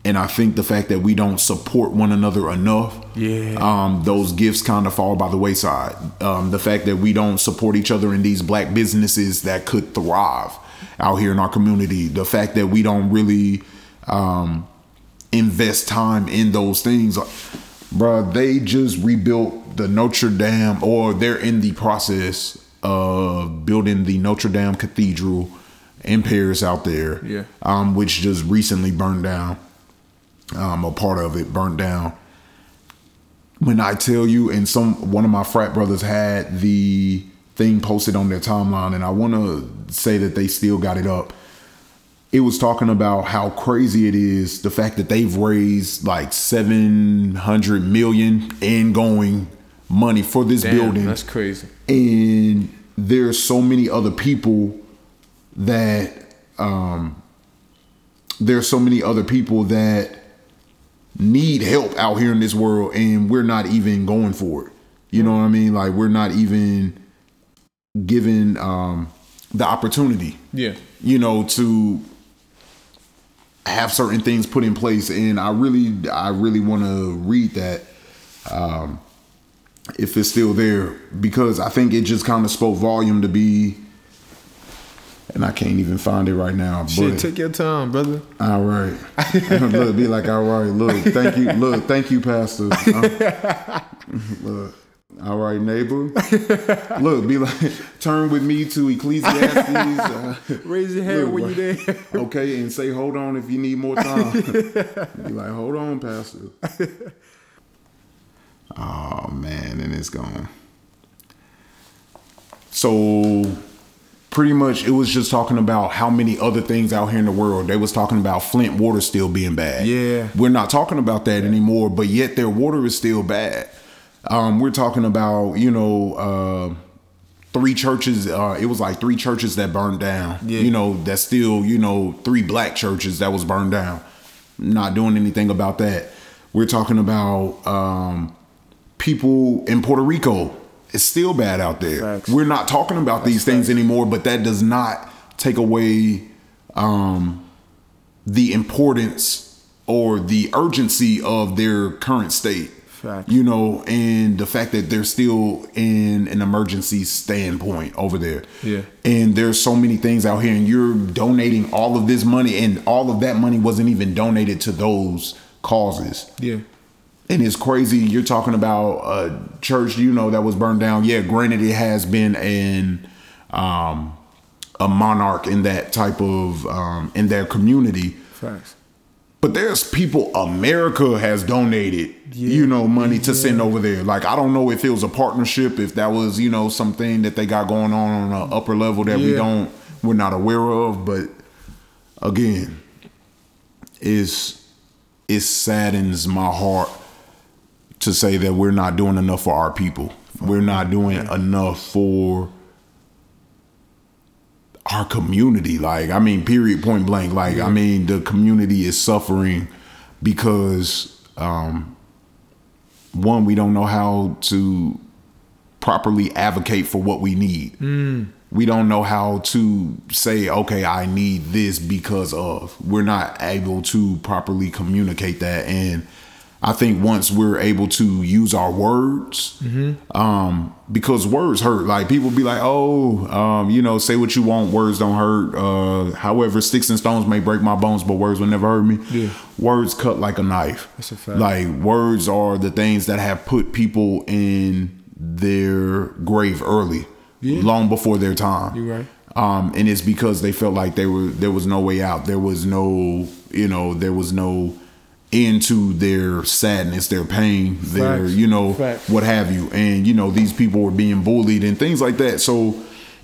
and i think the fact that we don't support one another enough Yeah. um those gifts kind of fall by the wayside. Um the fact that we don't support each other in these black businesses that could thrive out here in our community. The fact that we don't really um invest time in those things Bruh, they just rebuilt the Notre Dame, or they're in the process of building the Notre Dame Cathedral in Paris out there. Yeah. Um, which just recently burned down. Um, a part of it burned down. When I tell you, and some one of my frat brothers had the thing posted on their timeline, and I want to say that they still got it up it was talking about how crazy it is the fact that they've raised like 700 million and going money for this Damn, building That's crazy. and there's so many other people that um there's so many other people that need help out here in this world and we're not even going for it. You know what i mean? Like we're not even given um the opportunity Yeah. you know to have certain things put in place. And i really i really want to read that um if it's still there because i think it just kind of spoke volume to be and i can't even find it right now Shit, take your time, brother. all right [LAUGHS] look be like all right look thank you look thank you pastor [LAUGHS] Uh, look All right, neighbor. Look, be like, turn with me to Ecclesiastes. Uh, [LAUGHS] Raise your hand look, when you there. okay, and say, hold on if you need more time. be like, hold on, Pastor. oh, man, and it's gone. So, pretty much, it was just talking about how many other things out here in the world. They was talking about Flint water still being bad. Yeah. We're not talking about that anymore, but yet their water is still bad. Um, we're talking about, you know, uh, three churches. Uh, it was like three churches that burned down. Yeah. You know, that's still, you know, three black churches that was burned down. Not doing anything about that. We're talking about um, people in Puerto Rico. It's still bad out there. Facts. We're not talking about these things anymore, but that does not take away um, the importance or the urgency of their current state. Fact. You know, and the fact that they're still in an emergency standpoint over there. Yeah. And there's so many things out here, and you're donating all of this money, and all of that money wasn't even donated to those causes. Yeah. And it's crazy. You're talking about a church, you know, that was burned down. Yeah, granted, it has been an um, a monarch in that type of um, in their community. Facts. But there's people America has donated, Yeah. you know, money to send over there. Like I don't know if it was a partnership, if that was, you know, something that they got going on on an upper level that we don't, we're not aware of. But again, it's it saddens my heart to say that we're not doing enough for our people. We're not doing enough for our community. Like, I mean, period, point blank. Like, I mean, the community is suffering because um, one, we don't know how to properly advocate for what we need. We don't know how to say, okay, I need this because of. We're not able to properly communicate that. And I think once we're able to use our words, um, because words hurt. Like people be like, oh, um, you know, say what you want, words don't hurt. Uh, however, sticks and stones may break my bones, but words will never hurt me. Yeah. Words cut like a knife. That's a fact. Like words are the things that have put people in their grave early, Yeah. long before their time. You right. Um, and it's because they felt like they were there was no way out. There was no, you know, there was no end to their sadness, their pain, their, Facts. you know, Facts. what have you. And you know, these people were being bullied and things like that. So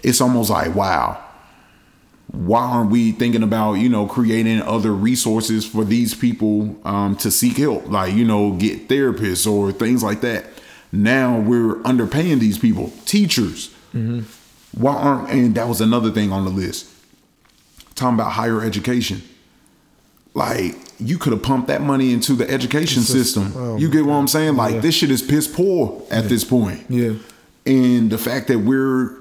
it's almost like, wow, why aren't we thinking about you know creating other resources for these people um, to seek help like you know get therapists or things like that now we're underpaying these people teachers why aren't and that was another thing on the list talking about higher education like you could have pumped that money into the education system oh you get what i'm saying like Yeah. this shit is piss poor at this point Yeah. and the fact that we're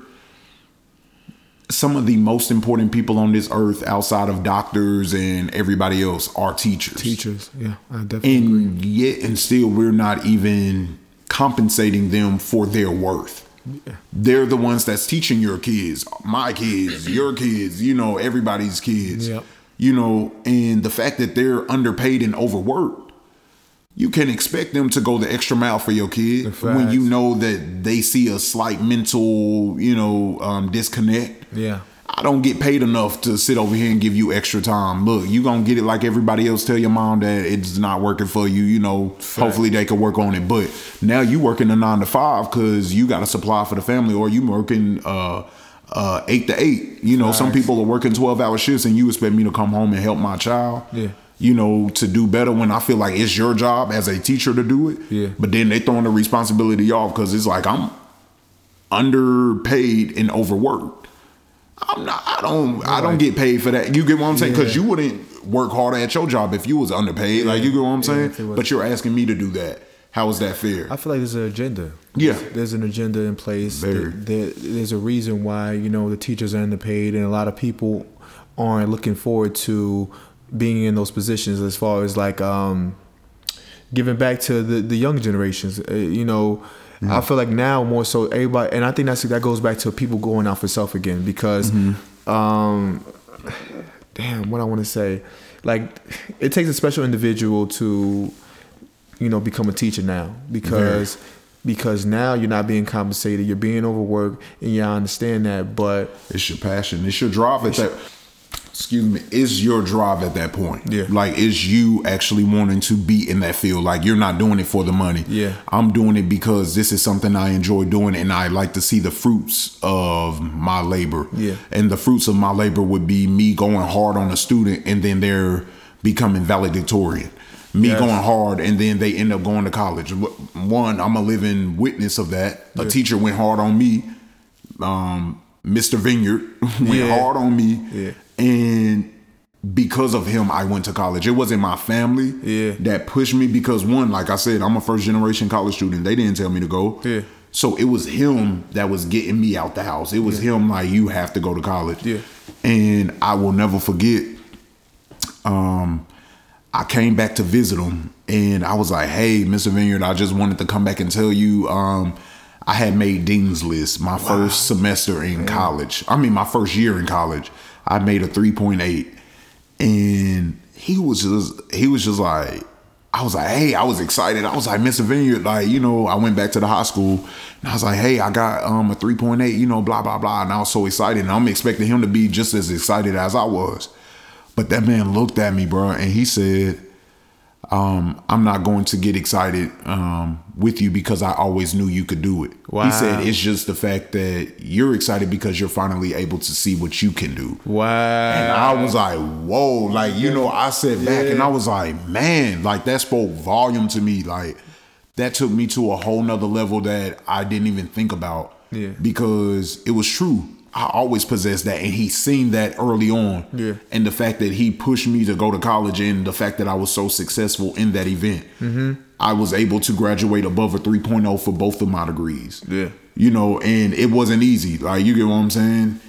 some of the most important people on this earth outside of doctors and everybody else are teachers. Teachers. Yeah. I definitely agree. And yet and still we're not even compensating them for their worth. They're the ones that's teaching your kids, my kids, your kids, you know, everybody's kids. Yep. You know, and the fact that they're underpaid and overworked, you can expect them to go the extra mile for your kid when you know that they see a slight mental, you know, um, disconnect. Yeah. I don't get paid enough to sit over here and give you extra time. Look, you gonna get it like everybody else. Tell your mom that it's not working for you. You know, hopefully they can work on it. But now you working a nine to five because you got to supply for the family, or you working uh, uh, eight to eight. You know, some people are working twelve hour shifts, and you expect me to come home and help my child. Yeah. You know, to do better when I feel like it's your job as a teacher to do it. Yeah. But then they throwing the responsibility off because it's like I'm underpaid and overworked. I'm not. I don't. I don't get paid for that. You get what I'm saying? Because Yeah. you wouldn't work harder at your job if you was underpaid. Like you get what I'm Yeah, saying? but you're asking me to do that. How is that fair? I feel like there's an agenda. Yeah. There's, an agenda in place. There, there- there's a reason why you know the teachers are underpaid, and a lot of people aren't looking forward to being in those positions. As far as like um, giving back to the the young generations. Uh, you know, I feel like now more so everybody, and I think that's that goes back to people going out for self again because. Um, damn, what I want to say, like, it takes a special individual to, you know, become a teacher now because because now you're not being compensated. You're being overworked, and yeah, I understand that. But it's your passion. It's your drive at that. Excuse me. Is your drive at that point? Yeah. Like, is you actually wanting to be in that field? Like, you're not doing it for the money. Yeah. I'm doing it because this is something I enjoy doing, and I like to see the fruits of my labor. Yeah. And the fruits of my labor would be me going hard on a student, and then they're becoming valedictorian me Yes. going hard and then they end up going to college. One, I'm a living witness of that. A teacher went hard on me. Um, Mr. Vineyard [LAUGHS] went Yeah. hard on me. Yeah. And because of him, I went to college. It wasn't my family Yeah. that pushed me because one, like I said, I'm a first generation college student. They didn't tell me to go. Yeah. So it was him that was getting me out the house. It was him like you have to go to college. Yeah. And I will never forget um, I came back to visit him and I was like, hey, Mr. Vineyard, I just wanted to come back and tell you um, I had made Dean's List my first semester in college. I mean, my first year in college. I made a 3.8. And he was just, he was just like, I was like, hey, I was excited. I was like, Mr. Vineyard, like, you know, I went back to the high school and I was like, hey, I got um, a 3.8, you know, blah, blah, blah. And I was so excited. And I'm expecting him to be just as excited as I was. But that man looked at me, bro, and he said, um, I'm not going to get excited um, with you because I always knew you could do it. Wow. He said, it's just the fact that you're excited because you're finally able to see what you can do. wow, And I was like, whoa, like, you know, I sat back and I was like, man, like that spoke volume to me. Like, that took me to a whole nother level that I didn't even think about. Yeah. Because it was true. I always possessed that. And he seen that early on. Yeah. And the fact that he pushed me to go to college and the fact that I was so successful in that event. Mm-hmm. I was able to graduate above a 3.0 for both of my degrees. Yeah. You know, and it wasn't easy. Like, you get what I'm saying?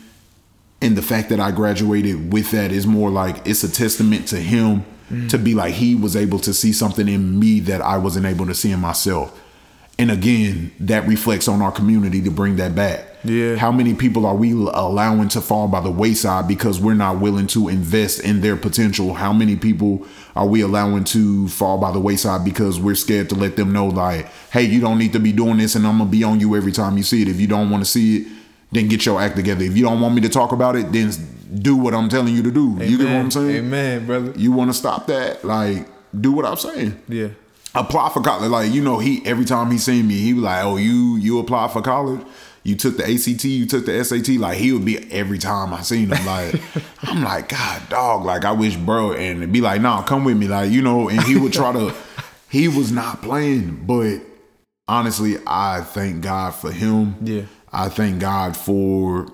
and the fact that I graduated with that is more like it's a testament to him to be like he was able to see something in me that I wasn't able to see in myself. And again, that reflects on our community to bring that back. Yeah. How many people are we allowing to fall by the wayside because we're not willing to invest in their potential? How many people are we allowing to fall by the wayside because we're scared to let them know, like, hey, you don't need to be doing this and I'm going to be on you every time you see it. If you don't want to see it, then get your act together. If you don't want me to talk about it, then do what I'm telling you to do. You get what I'm saying? Amen, brother. You want to stop that? Like, do what I'm saying. Yeah. Apply for college. Like, you know, he every time he seen me, he was like, "Oh, you you apply for college? You took the ACT, you took the SAT." Like, he would be every time I seen him. Like, [LAUGHS] I'm like, God, dog. Like, I wish, bro, and it'd be like, "Nah, come with me." Like, you know, and he would try to. [LAUGHS] he was not playing, but honestly, I thank God for him. Yeah. I thank God for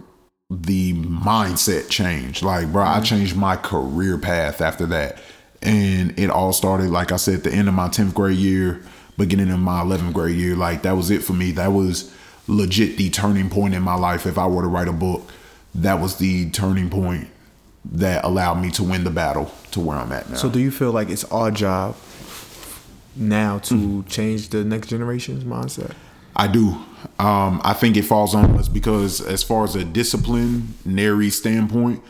the mindset change. Like, bro, I mm-hmm. changed my career path after that. And it all started, like I said, at the end of my 10th grade year, beginning of my 11th grade year. Like, that was it for me. That was legit the turning point in my life. If I were to write a book, that was the turning point that allowed me to win the battle to where I'm at now. So do you feel like it's our job now to Mm-hmm. change the next generation's mindset? I do. Um, I think it falls on us because, as far as a disciplinary standpoint,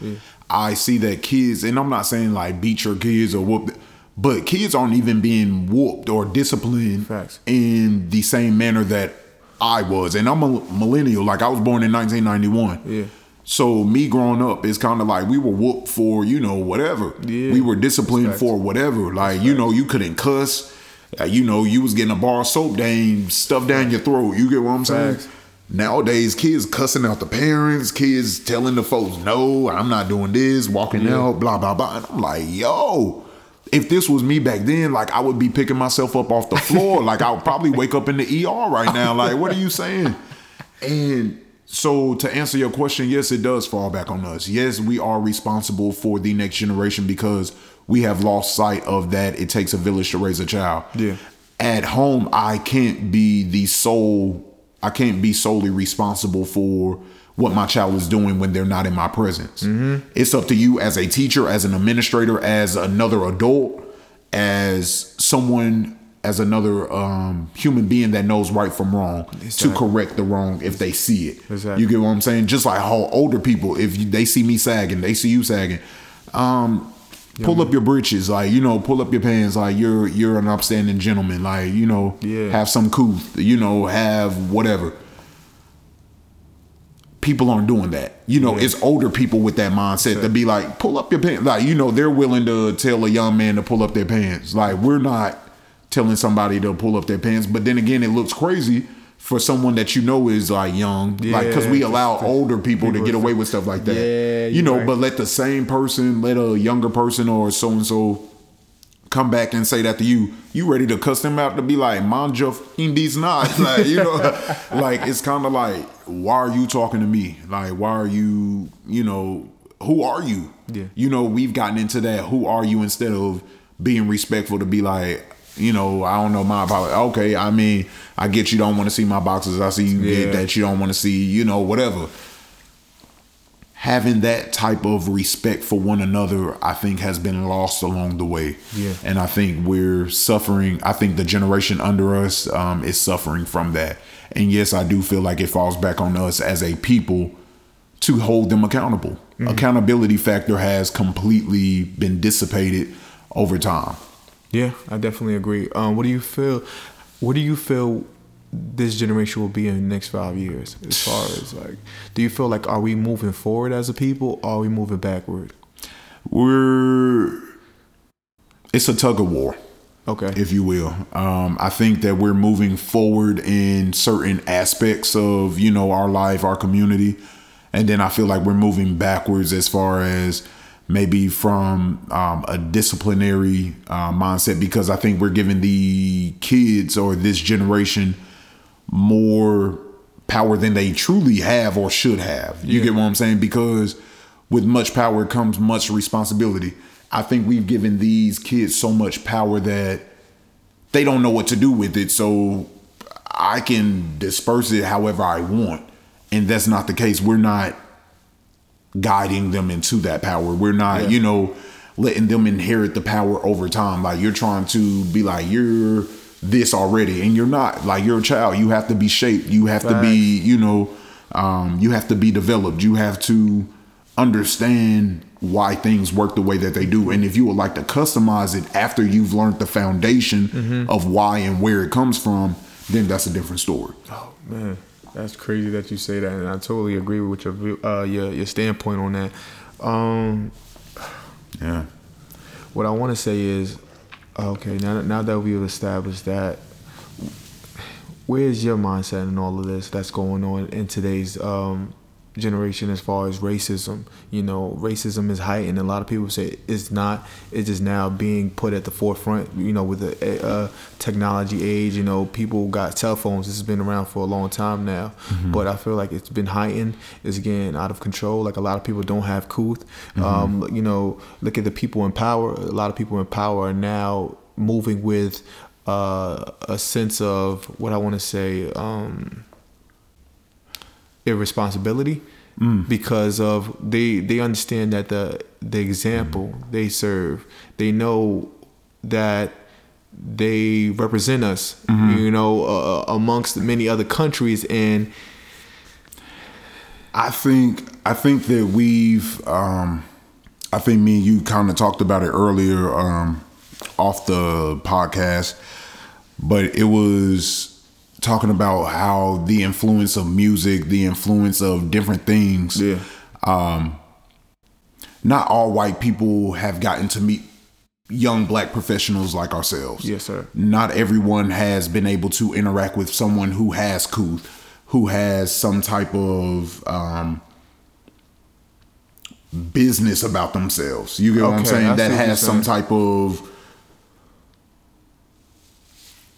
I see that kids, and I'm not saying like beat your kids or whoop, but kids aren't even being whooped or disciplined Facts. in the same manner that I was. And I'm a millennial. Like I was born in 1991. Yeah. So me growing up is kind of like we were whooped for you know whatever. Yeah. We were disciplined for whatever. Like you know you couldn't cuss. Uh, you know you was getting a bar of soap down stuff down your throat. You get what I'm saying? Facts. Nowadays, kids cussing out the parents, kids telling the folks, "No, I'm not doing this," walking out, blah blah blah. And I'm like, "Yo, if this was me back then, like I would be picking myself up off the floor. [LAUGHS] like I would probably wake up in the ER right now. Like, what are you saying?" And so to answer your question, yes, it does fall back on us. Yes, we are responsible for the next generation because we have lost sight of that. It takes a village to raise a child. Yeah. At home, I can't be the sole. I can't be solely responsible for what my child is doing when they're not in my presence. It's up to you as a teacher, as an administrator, as another adult, as someone, as another um, human being that knows right from wrong to correct the wrong if they see it. Exactly. You get what I'm saying? Just like how older people, if you, they see me sagging, they see you sagging. Um, pull up your breeches, like you know, pull up your pants, like you're you're an upstanding gentleman, like you know, Yeah. have some couth, you know, have whatever. People aren't doing that. You know, Yeah. it's older people with that mindset to be like, pull up your pants. Like, you know, they're willing to tell a young man to pull up their pants. Like, we're not telling somebody to pull up their pants. But then again, it looks crazy for someone that you know is like young. like, because we allow just- older people to get away with stuff like that. Yeah, you know, right. but let the same person, let a younger person or so and so come back and say that to you, you ready to cuss them out to be like, man, Jeff Indies not. Like, you know, [LAUGHS] like it's kind of like, why are you talking to me? Like, why are you, you know, who are you? Yeah. You know, we've gotten into that. Who are you instead of being respectful to be like, you know, I don't know my apology. Okay, I mean, I get you don't want to see my boxes. I see you Yeah. get that you don't want to see, you know, whatever having that type of respect for one another, I think, has been lost along the way. Yeah. And I think we're suffering. I think the generation under us um, is suffering from that. And yes, I do feel like it falls back on us as a people to hold them accountable. Accountability factor has completely been dissipated over time. Yeah, I definitely agree. Um, what do you feel? What do you feel this generation will be in the next five years? As far as [SIGHS] like, do you feel like are we moving forward as a people? Or are we moving backward? We're it's a tug of war. Okay. if you will. Um, I think that we're moving forward in certain aspects of you know our life, our community, and then I feel like we're moving backwards as far as maybe from um, a disciplinary uh, mindset because I think we're giving the kids or this generation more power than they truly have or should have. You Yeah. get what I'm saying? Because with much power comes much responsibility. I think we've given these kids so much power that they don't know what to do with it. So I can disperse it however I want. And that's not the case. We're not guiding them into that power. We're not, Yeah. you know, letting them inherit the power over time. Like you're trying to be like, you're this already, and you're not. Like you're a child. You have to be shaped. You have to be, you know, um, you have to be developed. You have to understand why things work the way that they do. And if you would like to customize it after you've learned the foundation of why and where it comes from, then that's a different story. Oh man, that's crazy that you say that, and I totally agree with your view- uh, your your standpoint on that. Um, Yeah. what I want to say is, okay, now now that we've established that, where's your mindset in all of this that's going on in today's um, generation as far as racism? You know, racism is heightened. A lot of people say it's not. It's just now being put at the forefront. You know, with the uh, technology age, you know, people got cell phones. This has been around for a long time now, but I feel like it's been heightened. It's getting out of control. Like a lot of people don't have couth. Um, you know, look at the people in power. A lot of people in power are now moving with uh, a sense of what I want to say. Um, irresponsibility because of they they understand that the the example they serve they know that they represent us you know uh, amongst many other countries. And I think I think that we've um I think me and you kind of talked about it earlier um off the podcast but it was talking about how the influence of music, the influence of different things. yeah Um, Not all white people have gotten to meet young black professionals like ourselves. yes sir not everyone has been able to interact with someone who has couth, who has some type of um, business about themselves. You get what I'm saying? I that has some type of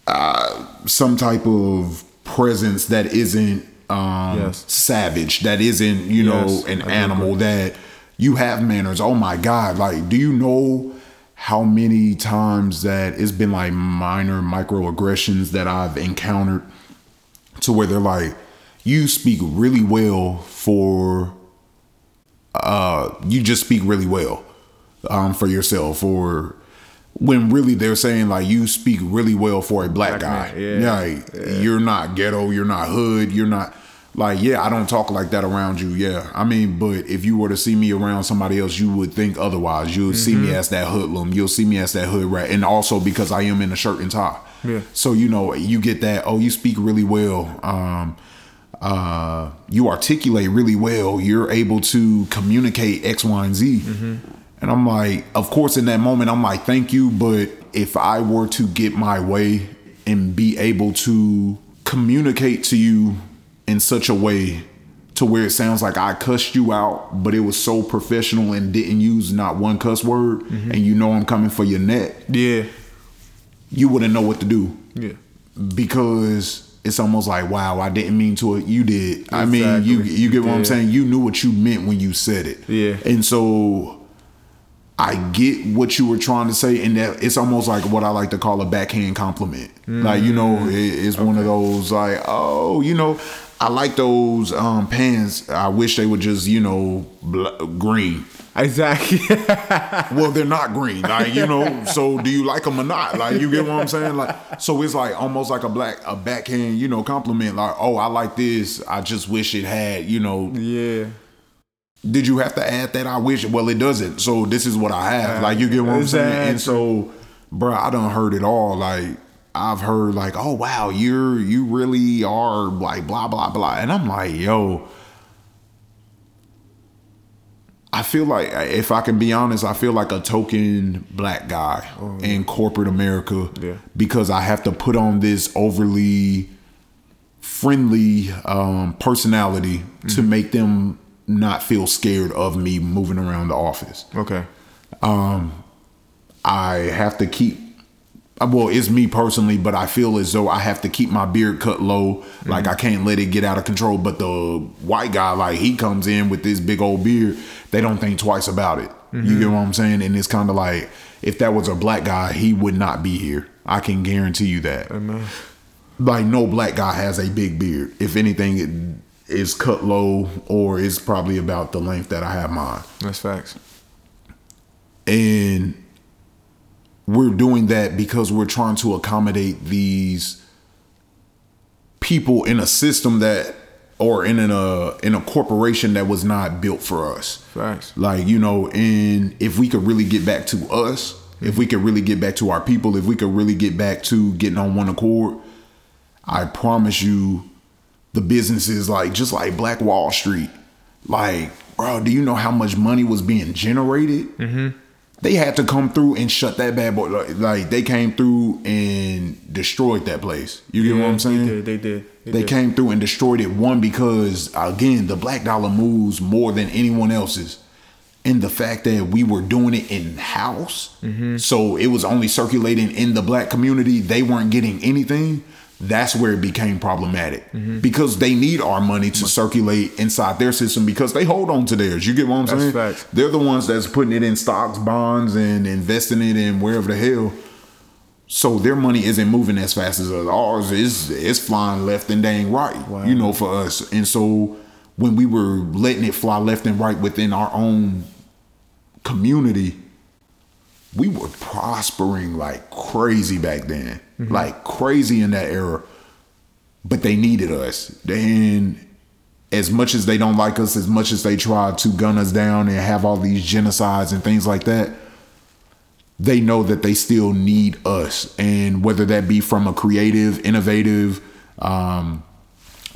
uh, some type of presence that isn't um, Yes. savage, that isn't you know an I animal. That you have manners. Oh my God! Like, do you know? how many times that it's been like minor microaggressions that I've encountered to where they're like, you speak really well for, uh, you just speak really well um, for yourself, or when really they're saying like you speak really well for a black, Black guy. man, yeah. Like, you're not ghetto, you're not hood, you're not. Like, yeah, I don't talk like that around you. Yeah, I mean, but if you were to see me around somebody else, you would think otherwise. You would see Mm-hmm. me as that hoodlum. You'll see me as that hood rat, and also because I am in a shirt and tie. Yeah. So you know, you get that. Oh, you speak really well. Um, uh, you articulate really well. You're able to communicate X, Y, and Z. And I'm like, of course, in that moment, I'm like, thank you. But if I were to get my way and be able to communicate to you in such a way to where it sounds like I cussed you out, but it was so professional and didn't use not one cuss word, mm-hmm. and you know I'm coming for your neck, Yeah. you wouldn't know what to do Yeah. because it's almost like wow i didn't mean to it you did i mean you you get what i'm saying you knew what you meant when you said it Yeah. and so i get what you were trying to say and that it's almost like what i like to call a backhand compliment like you know it, it's one of those like oh you know i like those um pants i wish they were just you know bl- green Exactly. [LAUGHS] well, they're not green, like you know. So, do you like them or not? Like, you get what I'm saying? Like, so it's like almost like a black a backhand, you know, compliment. Like, oh, I like this. I just wish it had, you know. yeah. Did you have to add that? I wish. Well, it doesn't. So this is what I have. Like, you get what I'm saying? And so, bro, I done heard it all. Like, I've heard like, oh wow, you're you really are like blah blah blah, and I'm like, yo. I feel like if I can be honest, I feel like a token black guy in corporate America Yeah. because I have to put on this overly friendly um, personality to make them not feel scared of me moving around the office. Okay. Um, I have to keep uh, well, it's me personally, but I feel as though I have to keep my beard cut low. Like I can't let it get out of control. But the white guy, like he comes in with this big old beard, they don't think twice about it. You get what I'm saying? And it's kind of like if that was a black guy, he would not be here. I can guarantee you that. Like no black guy has a big beard. If anything, it is cut low or is probably about the length that I have mine That's facts. and we're doing that because we're trying to accommodate these people in a system that or in a uh, in a corporation that was not built for us Facts. like you know and if we could really get back to us if we could really get back to our people if we could really get back to getting on one accord i promise you the businesses like just like black wall street like bro do you know how much money was being generated mm-hmm. they had to come through and shut that bad boy like, like they came through and destroyed that place you get what i'm saying They did. They did. they did. came through and destroyed it. One because again, the black dollar moves more than anyone else's, and the fact that we were doing it in house, so it was only circulating in the black community. They weren't getting anything. That's where it became problematic because they need our money to circulate inside their system because they hold on to theirs. You get what I'm That's saying? facts. They're the ones that's putting it in stocks, bonds, and investing it in wherever the hell. So their money isn't moving as fast as ours. It's it's flying left and dang right. You know, for us. And so when we were letting it fly left and right within our own community, we were prospering like crazy back then. Like crazy in that era. But they needed us. And as much as they don't like us, as much as they try to gun us down and have all these genocides and things like that, they know that they still need us. And whether that be from a creative, innovative, um,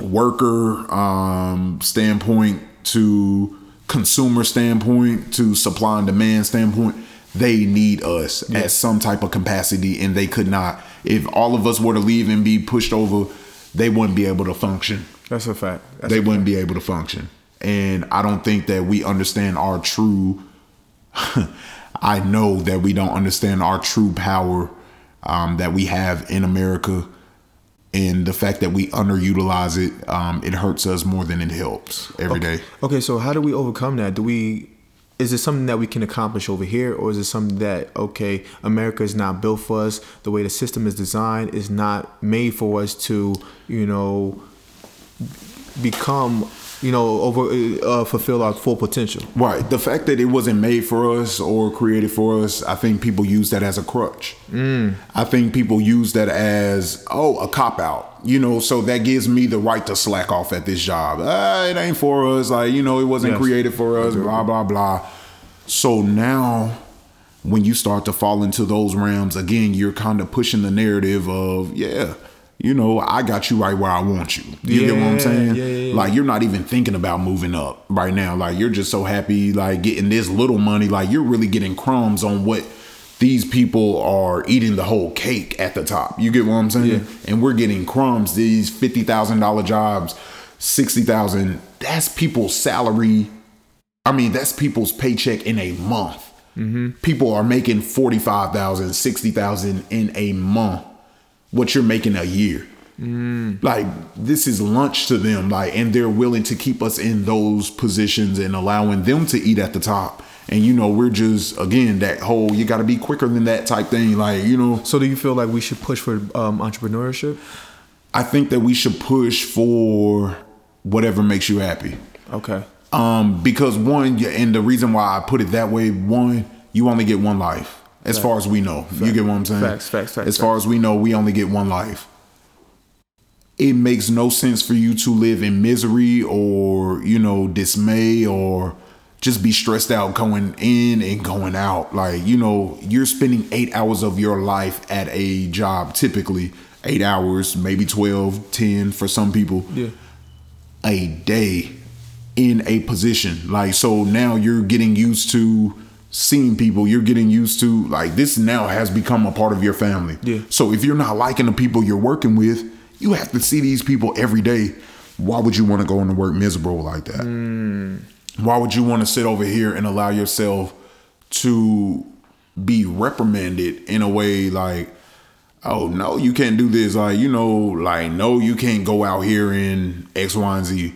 worker um, standpoint to consumer standpoint to supply and demand standpoint, they need us at some type of capacity. And they could not, if all of us were to leave and be pushed over, they wouldn't be able to function That's a fact. That's they a wouldn't be able to function. And I don't think that we understand our true. [LAUGHS] I know that we don't understand our true power um, that we have in America, and the fact that we underutilize it, um, it hurts us more than it helps every day. Okay, so how do we overcome that? Do we is it something that we can accomplish over here or is it something that okay, America is not built for us, the way the system is designed is not made for us to, you know, become, you know, over uh, fulfill our full potential. Right. The fact that it wasn't made for us or created for us, I think people use that as a crutch. I think people use that as, oh, a cop out. You know, so that gives me the right to slack off at this job. Ah, it ain't for us. Like, you know, it wasn't Yes. created for us, blah, blah, blah. So now when you start to fall into those realms, again, you're kind of pushing the narrative of, yeah, you know, I got you right where I want you. You get what I'm saying? yeah, yeah, yeah. Like you're not even thinking about moving up right now. Like you're just so happy, like getting this little money. Like you're really getting crumbs on what these people are eating the whole cake at the top. You get what I'm saying? Yeah. And we're getting crumbs. These fifty thousand dollar jobs, sixty thousand. That's people's salary. I mean, that's people's paycheck in a month. Mm-hmm. People are making 45,000, 60,000 in a month. What you're making a year. Mm. Like this is lunch to them. Like, and they're willing to keep us in those positions and allowing them to eat at the top. And you know, we're just again that whole you got to be quicker than that type thing. Like, you know, So do you feel like we should push for um, entrepreneurship? I think that we should push for whatever makes you happy. Okay. Um, because one, and the reason why I put it that way, one, you only get one life, as far as we know. You get what I'm saying? Facts, facts, facts, As far as we know, we only get one life. It makes no sense for you to live in misery or you know dismay or just be stressed out going in and going out. Like you know, you're spending eight hours of your life at a job, typically eight hours, maybe 12, 10 for some people Yeah. a day in a position. Like so now you're getting used to seeing people. You're getting used to like this now has become a part of your family. Yeah. So if you're not liking the people you're working with, you have to see these people every day. Why would you want to go into work miserable like that? Mm. Why would you want to sit over here and allow yourself to be reprimanded in a way like oh no you can't do this like you know like no you can't go out here in x y and z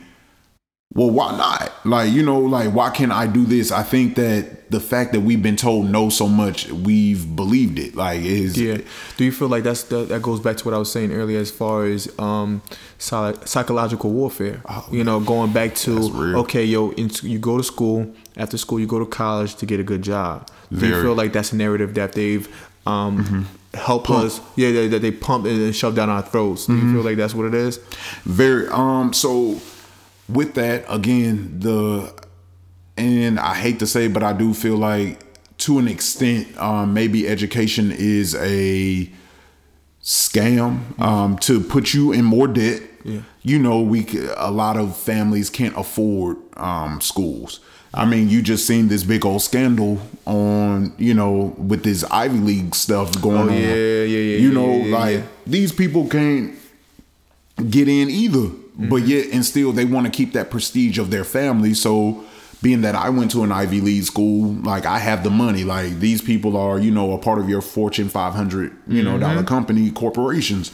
well why not like you know like why can't i do this i think that the fact that we've been told no so much we've believed it like is Yeah. Do you feel like that's that, that goes back to what I was saying earlier as far as um psychological warfare? you know, going back Oh, to okay, yo, in, you go to school. After school, you go to college to get a good job. Do you Very. Mm-hmm. feel like that's a narrative that they've um helped us? Yeah, that, that they pump and shove down our throats. Do Mm-hmm. you feel like that's what it is? Very um so with that again the and I hate to say but I do feel like to an extent um maybe education is a scam um to put you in more debt. Yeah. You know we a lot of families can't afford um schools. I mean, you just seen this big old scandal on, you know, with this Ivy League stuff going Oh, on. yeah, yeah, yeah, You know, yeah, like yeah. these people can't get in either. Mm-hmm. But yet and still they want to keep that prestige of their family. So being that I went to an Ivy League school, like I have the money. Like these people are, you know, a part of your Fortune 500, you know, Mm-hmm. dollar company corporations.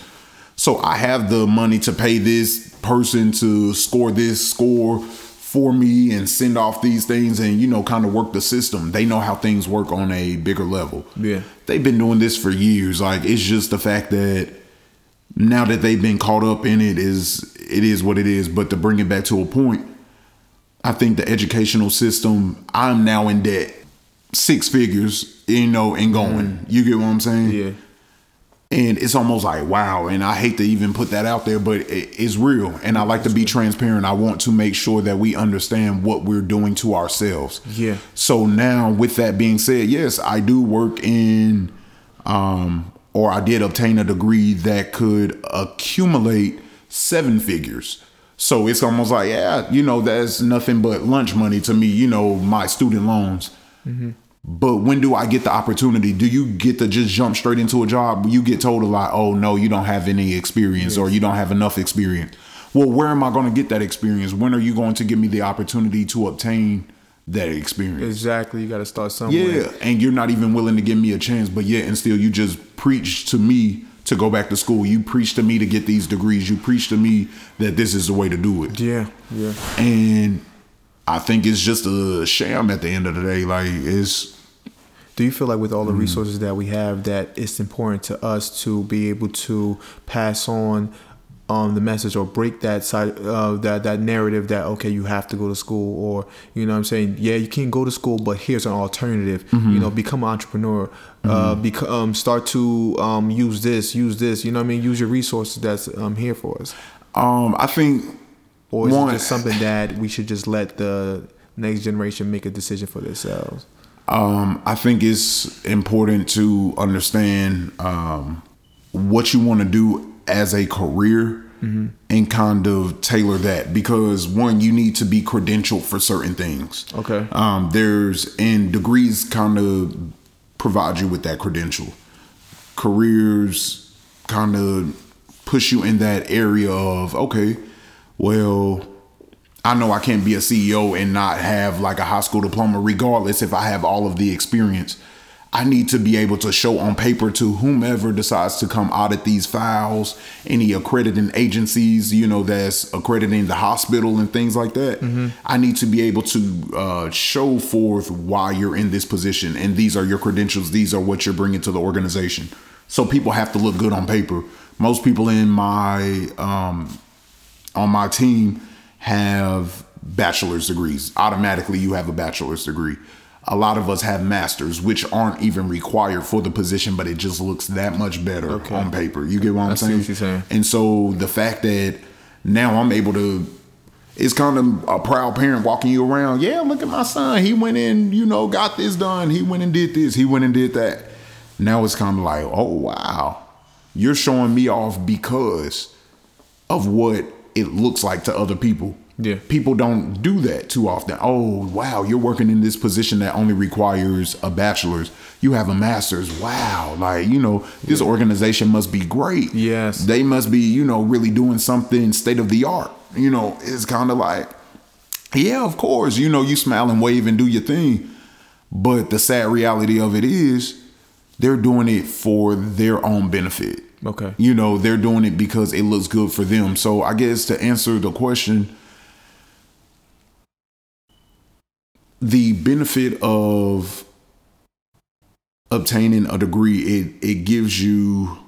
So I have the money to pay this person to score this score for me and send off these things and you know kind of work the system. They know how things work on a bigger level. Yeah. They've been doing this for years. Like it's just the fact that now that they've been caught up in it is it is what it is. But to bring it back to a point i think the educational system i'm now in debt. Six figures you know and going. You get what i'm saying? Yeah. and it's almost like wow and i hate to even put that out there but it, it's real. And i like to be transparent. I want to make sure that we understand what we're doing to ourselves. Yeah. so now with that being said yes i do work in um or i did obtain a degree that could accumulate seven figures so it's almost like yeah you know that's nothing but lunch money to me you know my student loans mm-hmm. but when do I get the opportunity? Do you get to just jump straight into a job? You get told a lot, oh no, you don't have any experience or you don't have enough experience. Well, where am I going to get that experience? When are you going to give me the opportunity to obtain that experience? Exactly. You got to start somewhere. Yeah, and you're not even willing to give me a chance, but yet and still you just preach to me to go back to school. You preach to me to get these degrees. You preach to me that this is the way to do it. Yeah. Yeah. And I think it's just a sham at the end of the day. Like it's Do you feel like with all the mm-hmm. resources that we have that it's important to us to be able to pass on um, the message or break that side uh, that that narrative that okay you have to go to school or you know what I'm saying? Yeah you can't go to school but here's an alternative. Mm-hmm. you know become an entrepreneur. Uh, become um, start to um, use this use this you know what I mean? Use your resources that's um, here for us. Um, I think or is one, it just something that we should just let the next generation make a decision for themselves? Um, I think it's important to understand um, what you want to do as a career and kind of tailor that because one, you need to be credentialed for certain things. Okay. Um, there's and degrees kind of provide you with that credential. Careers kind of push you in that area of okay, well, I know I can't be a CEO and not have like a high school diploma, regardless if I have all of the experience. I need to be able to show on paper to whomever decides to come audit these files, any accrediting agencies, you know, that's accrediting the hospital and things like that. I need to be able to uh, show forth why you're in this position. And these are your credentials, these are what you're bringing to the organization. So people have to look good on paper. Most people in my um, on my team have bachelor's degrees. Automatically, you have a bachelor's degree. A lot of us have masters, which aren't even required for the position, but it just looks that much better Okay. on paper. You get what I'm saying? what saying. And so the fact that now I'm able to, it's kind of a proud parent walking you around. Yeah, look at my son. He went in, you know, got this done. He went and did this. He went and did that. Now it's kind of like, oh wow, you're showing me off because of what it looks like to other people. Yeah. People don't do that too often. Oh, wow, you're working in this position that only requires a bachelor's. You have a master's. Wow. Like, you know, this organization must be great. Yes. They must be, you know, really doing something state of the art. You know, it's kind of like, yeah, of course, you know, you smile and wave and do your thing. But the sad reality of it is they're doing it for their own benefit. Okay. You know, they're doing it because it looks good for them. So I guess to answer the question, the benefit of obtaining a degree, it it gives you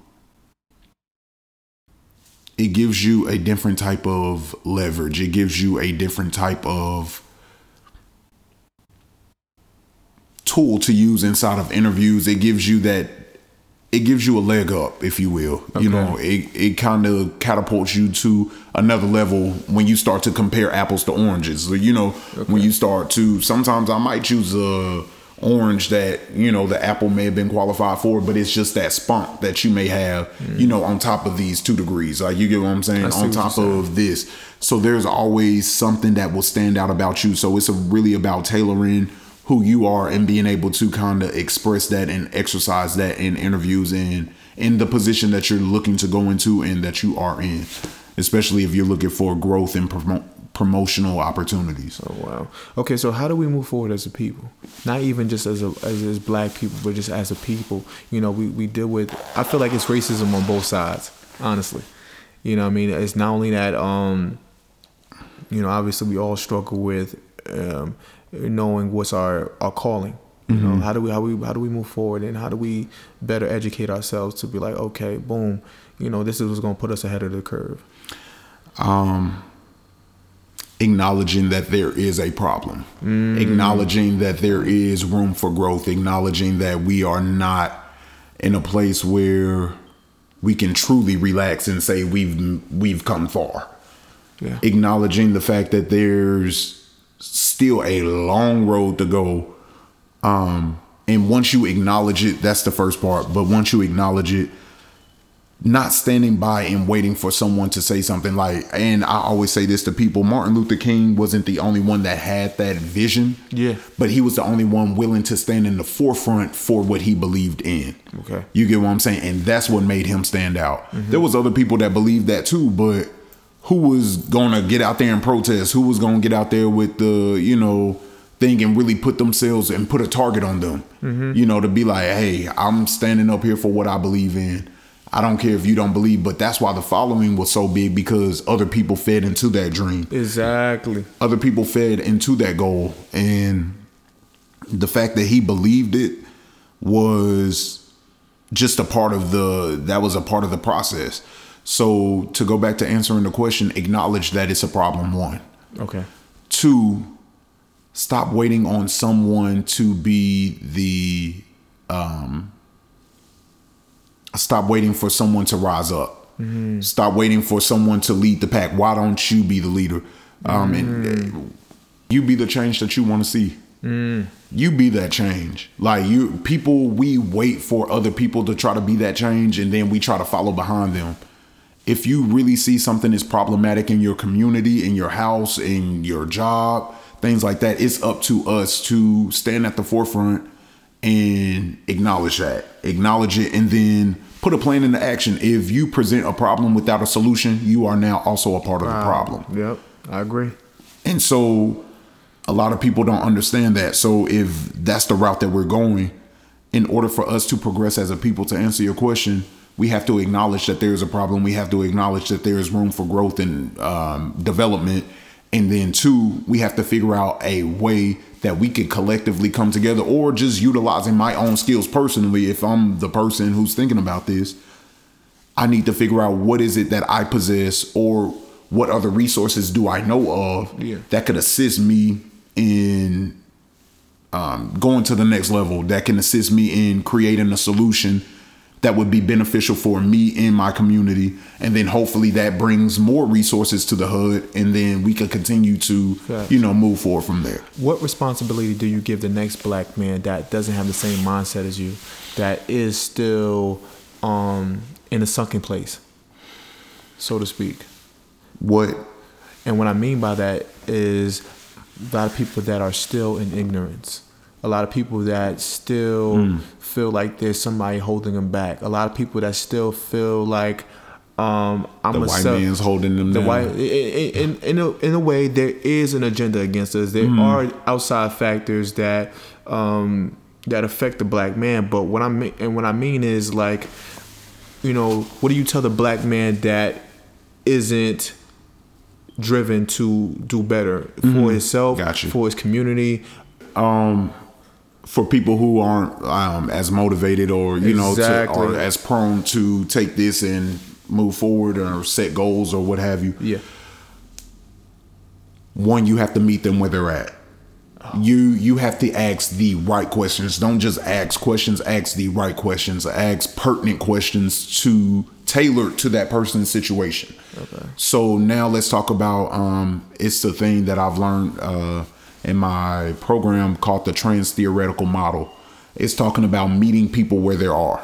it gives you a different type of leverage. It gives you a different type of tool to use inside of interviews. It gives you that it gives you a leg up, if you will. You know, it, it kind of catapults you to another level when you start to compare apples to oranges. So, you know, when you start to sometimes I might choose a orange that, you know, the apple may have been qualified for, but it's just that spunk that you may have, you know, on top of these two degrees. Like you get what I'm saying? On top of this. So there's always something that will stand out about you. So it's a, really about tailoring who you are and being able to kind of express that and exercise that in interviews and in the position that you're looking to go into and that you are in, especially if you're looking for growth and promo- promotional opportunities. Oh wow. Okay, so how do we move forward as a people? Not even just as a as, as black people, but just as a people. You know, we, we deal with I feel like it's racism on both sides, honestly. You know, I mean, it's not only that um you know, obviously we all struggle with um knowing what's our our calling. You know, how do we how we how do we move forward and how do we better educate ourselves to be like, okay, boom, you know, this is what's gonna put us ahead of the curve. um, acknowledging that there is a problem, acknowledging that there is room for growth, acknowledging that we are not in a place where we can truly relax and say we've we've come far. Yeah. Acknowledging the fact that there's still a long road to go. Um, and once you acknowledge it, that's the first part. But once you acknowledge it, not standing by and waiting for someone to say something like and I always say this to people Martin Luther King wasn't the only one that had that vision Yeah. but he was the only one willing to stand in the forefront for what he believed in Okay. you get what I'm saying and that's what made him stand out there was other people that believed that too but who was to get out there and protest who was to get out there with the you know thing and really put themselves and put a target on them mm-hmm. you know to be like hey I'm standing up here for what I believe in I don't care if you don't believe, but that's why the following was so big because other people fed into that dream. Exactly. Other people fed into that goal. And the fact that he believed it was just a part of the that was a part of the process. So to go back to answering the question, acknowledge that it's a problem. One, Okay. two, stop waiting on someone to be the um stop waiting for someone to rise up. Stop waiting for someone to lead the pack. Why don't you be the leader? Um and uh, you be the change that you want to see you be that change. Like you people we wait for other people to try to be that change and then we try to follow behind them if you really see something is problematic in your community, in your house, in your job, things like that, it's up to us to stand at the forefront and acknowledge that. Acknowledge it and then put a plan into action. If you present a problem without a solution, you are now also a part of the problem. Yep. I agree. And so a lot of people don't understand that. So if that's the route that we're going, in order for us to progress as a people, to answer your question, we have to acknowledge that there's a problem. We have to acknowledge that there is room for growth and um, development. And then, two, we have to figure out a way that we can collectively come together or just utilizing my own skills personally. If I'm the person who's thinking about this, I need to figure out what is it that I possess or what other resources do I know of Yeah. that could assist me in um, going to the next level, that can assist me in creating a solution that would be beneficial for me in my community. And then hopefully that brings more resources to the hood and then we can continue to, you know, move forward from there. What responsibility do you give the next black man that doesn't have the same mindset as you, that is still um, in a sunken place, so to speak? What And what I mean by that is a lot of people that are still in ignorance. A lot of people that still feel like there's somebody holding them back. A lot of people that still feel like um, I'm the a white self- man's holding them the down. white in, in, in, a, in a way there is an agenda against us. There are outside factors that um that affect the black man. But what i mean and what i mean is like you know what do you tell the black man that isn't driven to do better for himself Got for his community for people who aren't um, as motivated or you know to, or as prone to take this and move forward or set goals or what have you yeah. one you have to meet them where they're at. You you have to ask the right questions. Don't just ask questions ask the right questions. Ask pertinent questions to tailor to that person's situation. Okay. so now let's talk about um it's the thing that i've learned uh in my program called the trans theoretical model it's talking about meeting people where they are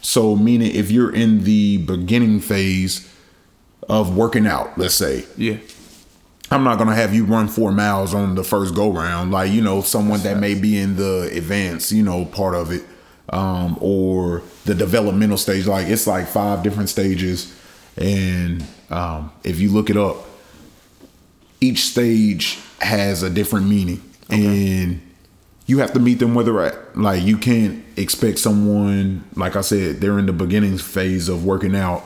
so meaning if you're in the beginning phase of working out let's say yeah I'm not gonna have you run four miles on the first go round. Like you know, someone that may be in the advanced, you know, part of it, um, or the developmental stage. Like it's like five different stages, and um, if you look it up, each stage has a different meaning, and you have to meet them where they're at. Like you can't expect someone, like I said, they're in the beginning phase of working out.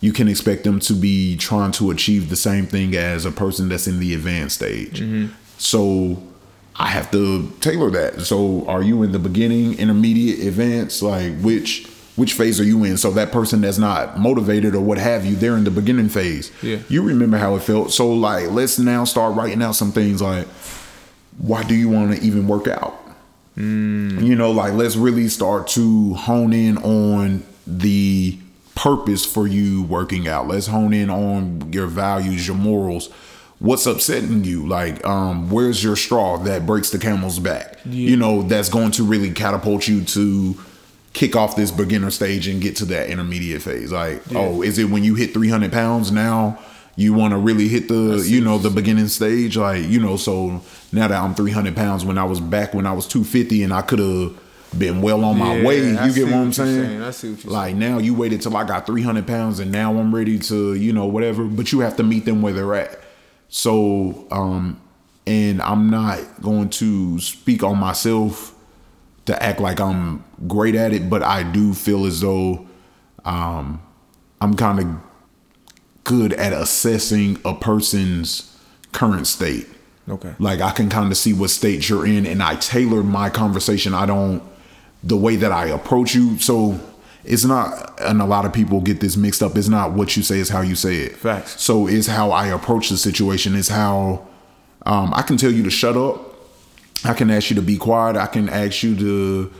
You can expect them to be trying to achieve the same thing as a person that's in the advanced stage. Mm-hmm. So I have to tailor that. So are you in the beginning, intermediate, advanced? Like which which phase are you in? So that person that's not motivated or what have you, they're in the beginning phase. Yeah. You remember how it felt. So like let's now start writing out some things like why do you want to even work out? You know, like let's really start to hone in on the purpose for you working out. Let's hone in on your values, your morals. What's upsetting you? Like, um, where's your straw that breaks the camel's back? You know, that's going to really catapult you to kick off this beginner stage and get to that intermediate phase. Like, oh, is it when you hit 300 pounds now? You want to really hit the, you know, the beginning stage, like you know. So now that I'm 300 pounds, when I was back when I was 250, and I could have been well on my Yeah, way. I You see get what I'm what saying? saying. I see what you're like now you waited till I got 300 pounds, and now I'm ready to, you know, whatever. But you have to meet them where they're at. So, um, and I'm not going to speak on myself to act like I'm great at it, but I do feel as though um, I'm kind of good at assessing a person's current state. okay Like I can kind of see what state you're in, and I tailor my conversation. I don't the way that I approach you. So it's not and a lot of people get this mixed up it's not what you say is how you say it Facts. so it's how i approach the situation is how um, i can tell you to shut up i can ask you to be quiet i can ask you to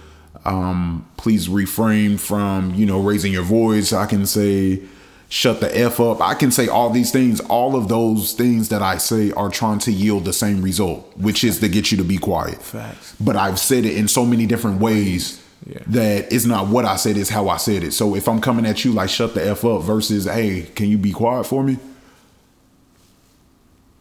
um, please refrain from you know raising your voice i can say shut the f up i can say all these things all of those things that i say are trying to yield the same result which is to get you to be quiet Facts. but i've said it in so many different ways Yeah. that it's not what I said, it's how I said it. So if I'm coming at you like shut the F up versus, hey, can you be quiet for me?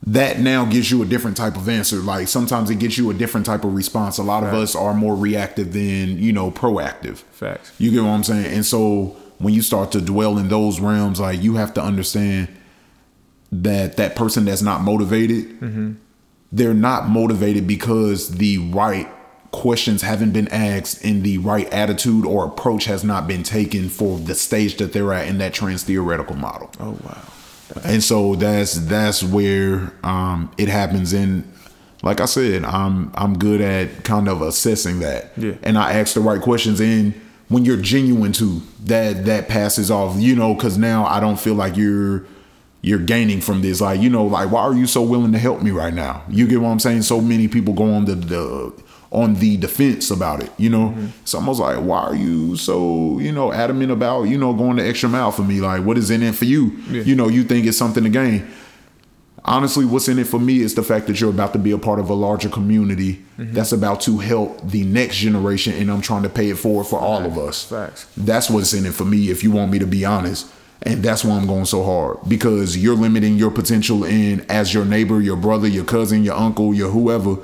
That now gives you a different type of answer. Like sometimes it gets you a different type of response. A lot of us are more reactive than, you know, proactive. Facts. You get what I'm saying? And so when you start to dwell in those realms, like you have to understand that that person that's not motivated, mm-hmm. they're not motivated because the right questions haven't been asked and the right attitude or approach has not been taken for the stage that they're at in that trans theoretical model. Oh wow. And so that's that's where um, it happens. And like I said, I'm I'm good at kind of assessing that. Yeah. And I ask the right questions. And when you're genuine to that, that passes off. You know, because now I don't feel like you're you're gaining from this. Like you know, like why are you so willing to help me right now? You get what I'm saying? So many people go on the the on the defense about it. You know, it's almost like why are you so you know adamant about you know going the extra mile for me? Like what is in it for you? Yeah. You know, you think it's something to gain. Honestly, what's in it for me is the fact that you're about to be a part of a larger community mm-hmm. that's about to help the next generation, and I'm trying to pay it forward for all of us. Facts. That's what's in it for me, if you want me to be honest. And that's why I'm going so hard because you're limiting your potential. in as your neighbor, your brother, your cousin, your uncle, your whoever,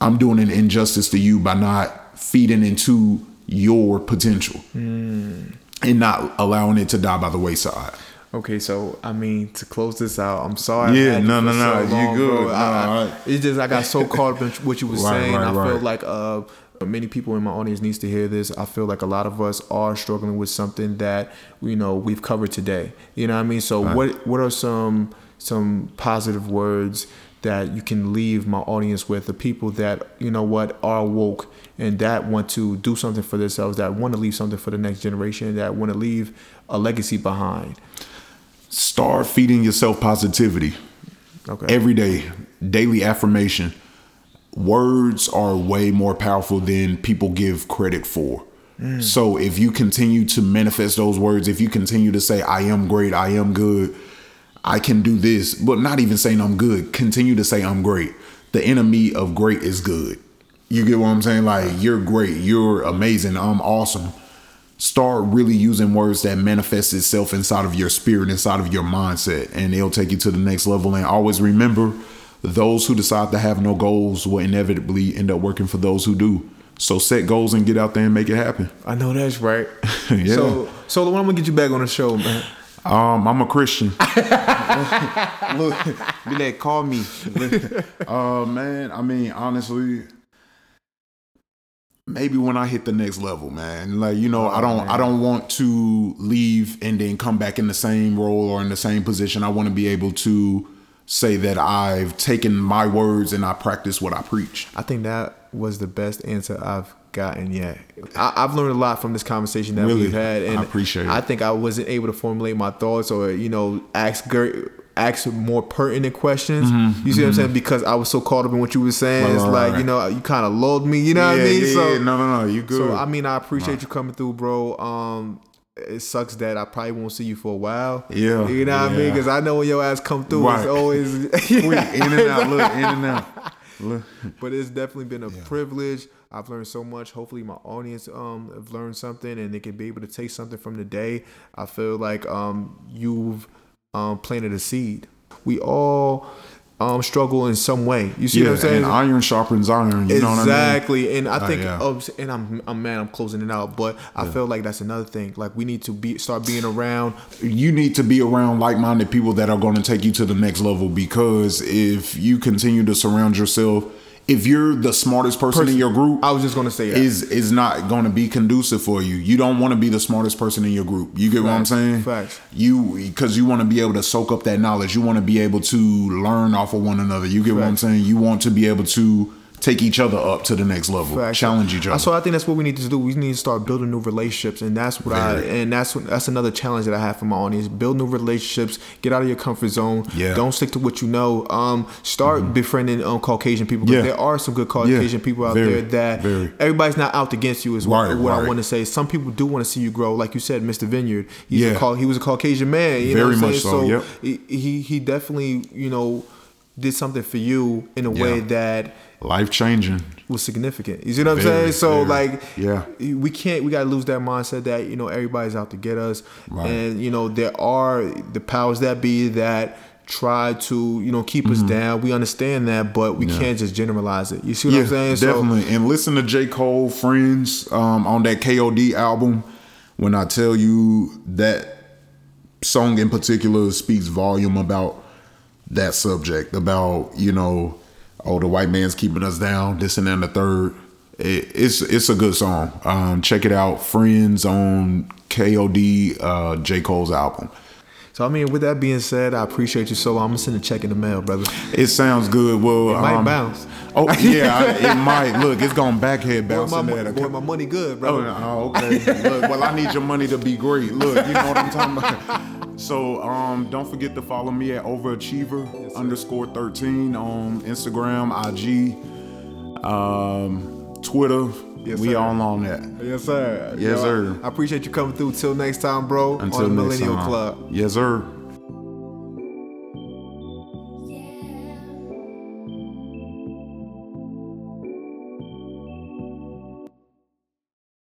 I'm doing an injustice to you by not feeding into your potential and not allowing it to die by the wayside. Okay, so I mean to close this out, I'm sorry. Yeah, no, no, no, so you good. bro. I- alright. It's just I got so caught up in what you were [LAUGHS] Right, saying. right, I feel like uh, many people in my audience needs to hear this. I feel like a lot of us are struggling with something that you know we've covered today. You know what I mean? So what what are some some positive words that you can leave my audience with the people that you know what are woke and that want to do something for themselves that want to leave something for the next generation that want to leave a legacy behind Start feeding yourself positivity. okay every day, daily affirmation. Words are way more powerful than people give credit for. Mm. So if you continue to manifest those words, if you continue to say, I am great, I am good, I can do this, but not even saying I'm good, continue to say I'm great. The enemy of great is good. You get what I'm saying? Like, you're great, you're amazing, I'm awesome. Start really using words that manifest itself inside of your spirit, inside of your mindset, and it'll take you to the next level. And always remember, those who decide to have no goals will inevitably end up working for those who do. So set goals and get out there and make it happen. I know that's right. [LAUGHS] Yeah. So, so I'm gonna get you back on the show, man. Um, I'm a Christian. [LAUGHS] Look, be like, call me. [LAUGHS] uh man, I mean, honestly, maybe when I hit the next level, man. Like, you know, I don't I don't want to leave and then come back in the same role or in the same position. I want to be able to say that I've taken my words and I practice what I preach. I think that was the best answer I've gotten yet. I, I've learned a lot from this conversation that Really? we've had, and I appreciate it. I think I wasn't able to formulate my thoughts or you know ask great. Ask more pertinent questions. You see what I'm saying? Because I was so caught up in what you were saying. Mm-hmm, Right, it's right, like right. you know, you kind of lulled me. You know what I mean? yeah, so yeah. no, no, no, you good. So I mean, I appreciate you coming through, bro. Um, it sucks that I probably won't see you for a while. Yeah, you know what I mean? Because I know when your ass come through, it's always [LAUGHS] Quick, in and out, look, in and out. [LAUGHS] [LAUGHS] But it's definitely been a privilege. I've learned so much. Hopefully, my audience um have learned something and they can be able to take something from the day. I feel like um you've um planted a seed. We all um struggle in some way. You see Yeah, what I'm saying? and iron sharpens iron. You know what I mean? exactly, and I think, yeah. and I'm, I'm man, I'm closing it out, but I feel like that's another thing. Like we need to be start being around. you need to be around like-minded people that are going to take you to the next level because if you continue to surround yourself if you're the smartest person, in your group I was just gonna say that. is is not going to be conducive for you. You don't want to be the smartest person in your group. You get what i'm saying? Facts. you because you want to be able to soak up that knowledge. You want to be able to learn off of one another. You get what i'm saying? You want to be able to take each other up to the next level, Facts. challenge each other. So I think that's what we need to do. We need to start building new relationships, and that's what Very. I and that's what, that's another challenge that I have for my audience. Build new relationships. Get out of your comfort zone. Yeah. Don't stick to what you know. Um, start befriending um, Caucasian people. Yeah. There are some good Caucasian people out Very. there that Very. everybody's not out against you. Is what, Right, what I right. want to say. Some people do want to see you grow. Like you said, Mr. Vineyard. He's Yeah. a he was a Caucasian man. You know Very what I'm much saying? so, yep. he, he he definitely you know did something for you in a way that Life changing. was significant. You see what I'm Very, saying? So very. like, Yeah. we can't. We gotta lose that mindset that you know everybody's out to get us, Right. and you know there are the powers that be that try to you know keep us down. We understand that, but we Mm-hmm. Yeah. can't just generalize it. You see what I'm saying? definitely. and listen to J. Cole, Friends, um, on that KOD album. When I tell you that song in particular speaks volume about that subject, about you know, oh, the white man's keeping us down, this and that and the third. It, it's it's a good song. Um, check it out, Friends on KOD, uh, J. Cole's album. So I mean, with that being said, I appreciate you so. I'm gonna send a check in the mail, brother. It sounds good. Well, It might um, bounce. Oh [LAUGHS] yeah, I- it might. Look, it's going backhead Boy, bouncing my, there. boy, my money good, Oh, bro. oh, okay. Look, well, I need your money to be great. Look, you know what I'm talking about. So, um, don't forget to follow me at overachiever underscore thirteen on Instagram, IG, um, Twitter. Yes, we sir. all on that. Yes, sir. Yes, Yo, sir. I appreciate you coming through. Till next time, bro. Until on the next Millennial time. Club. Yes, sir.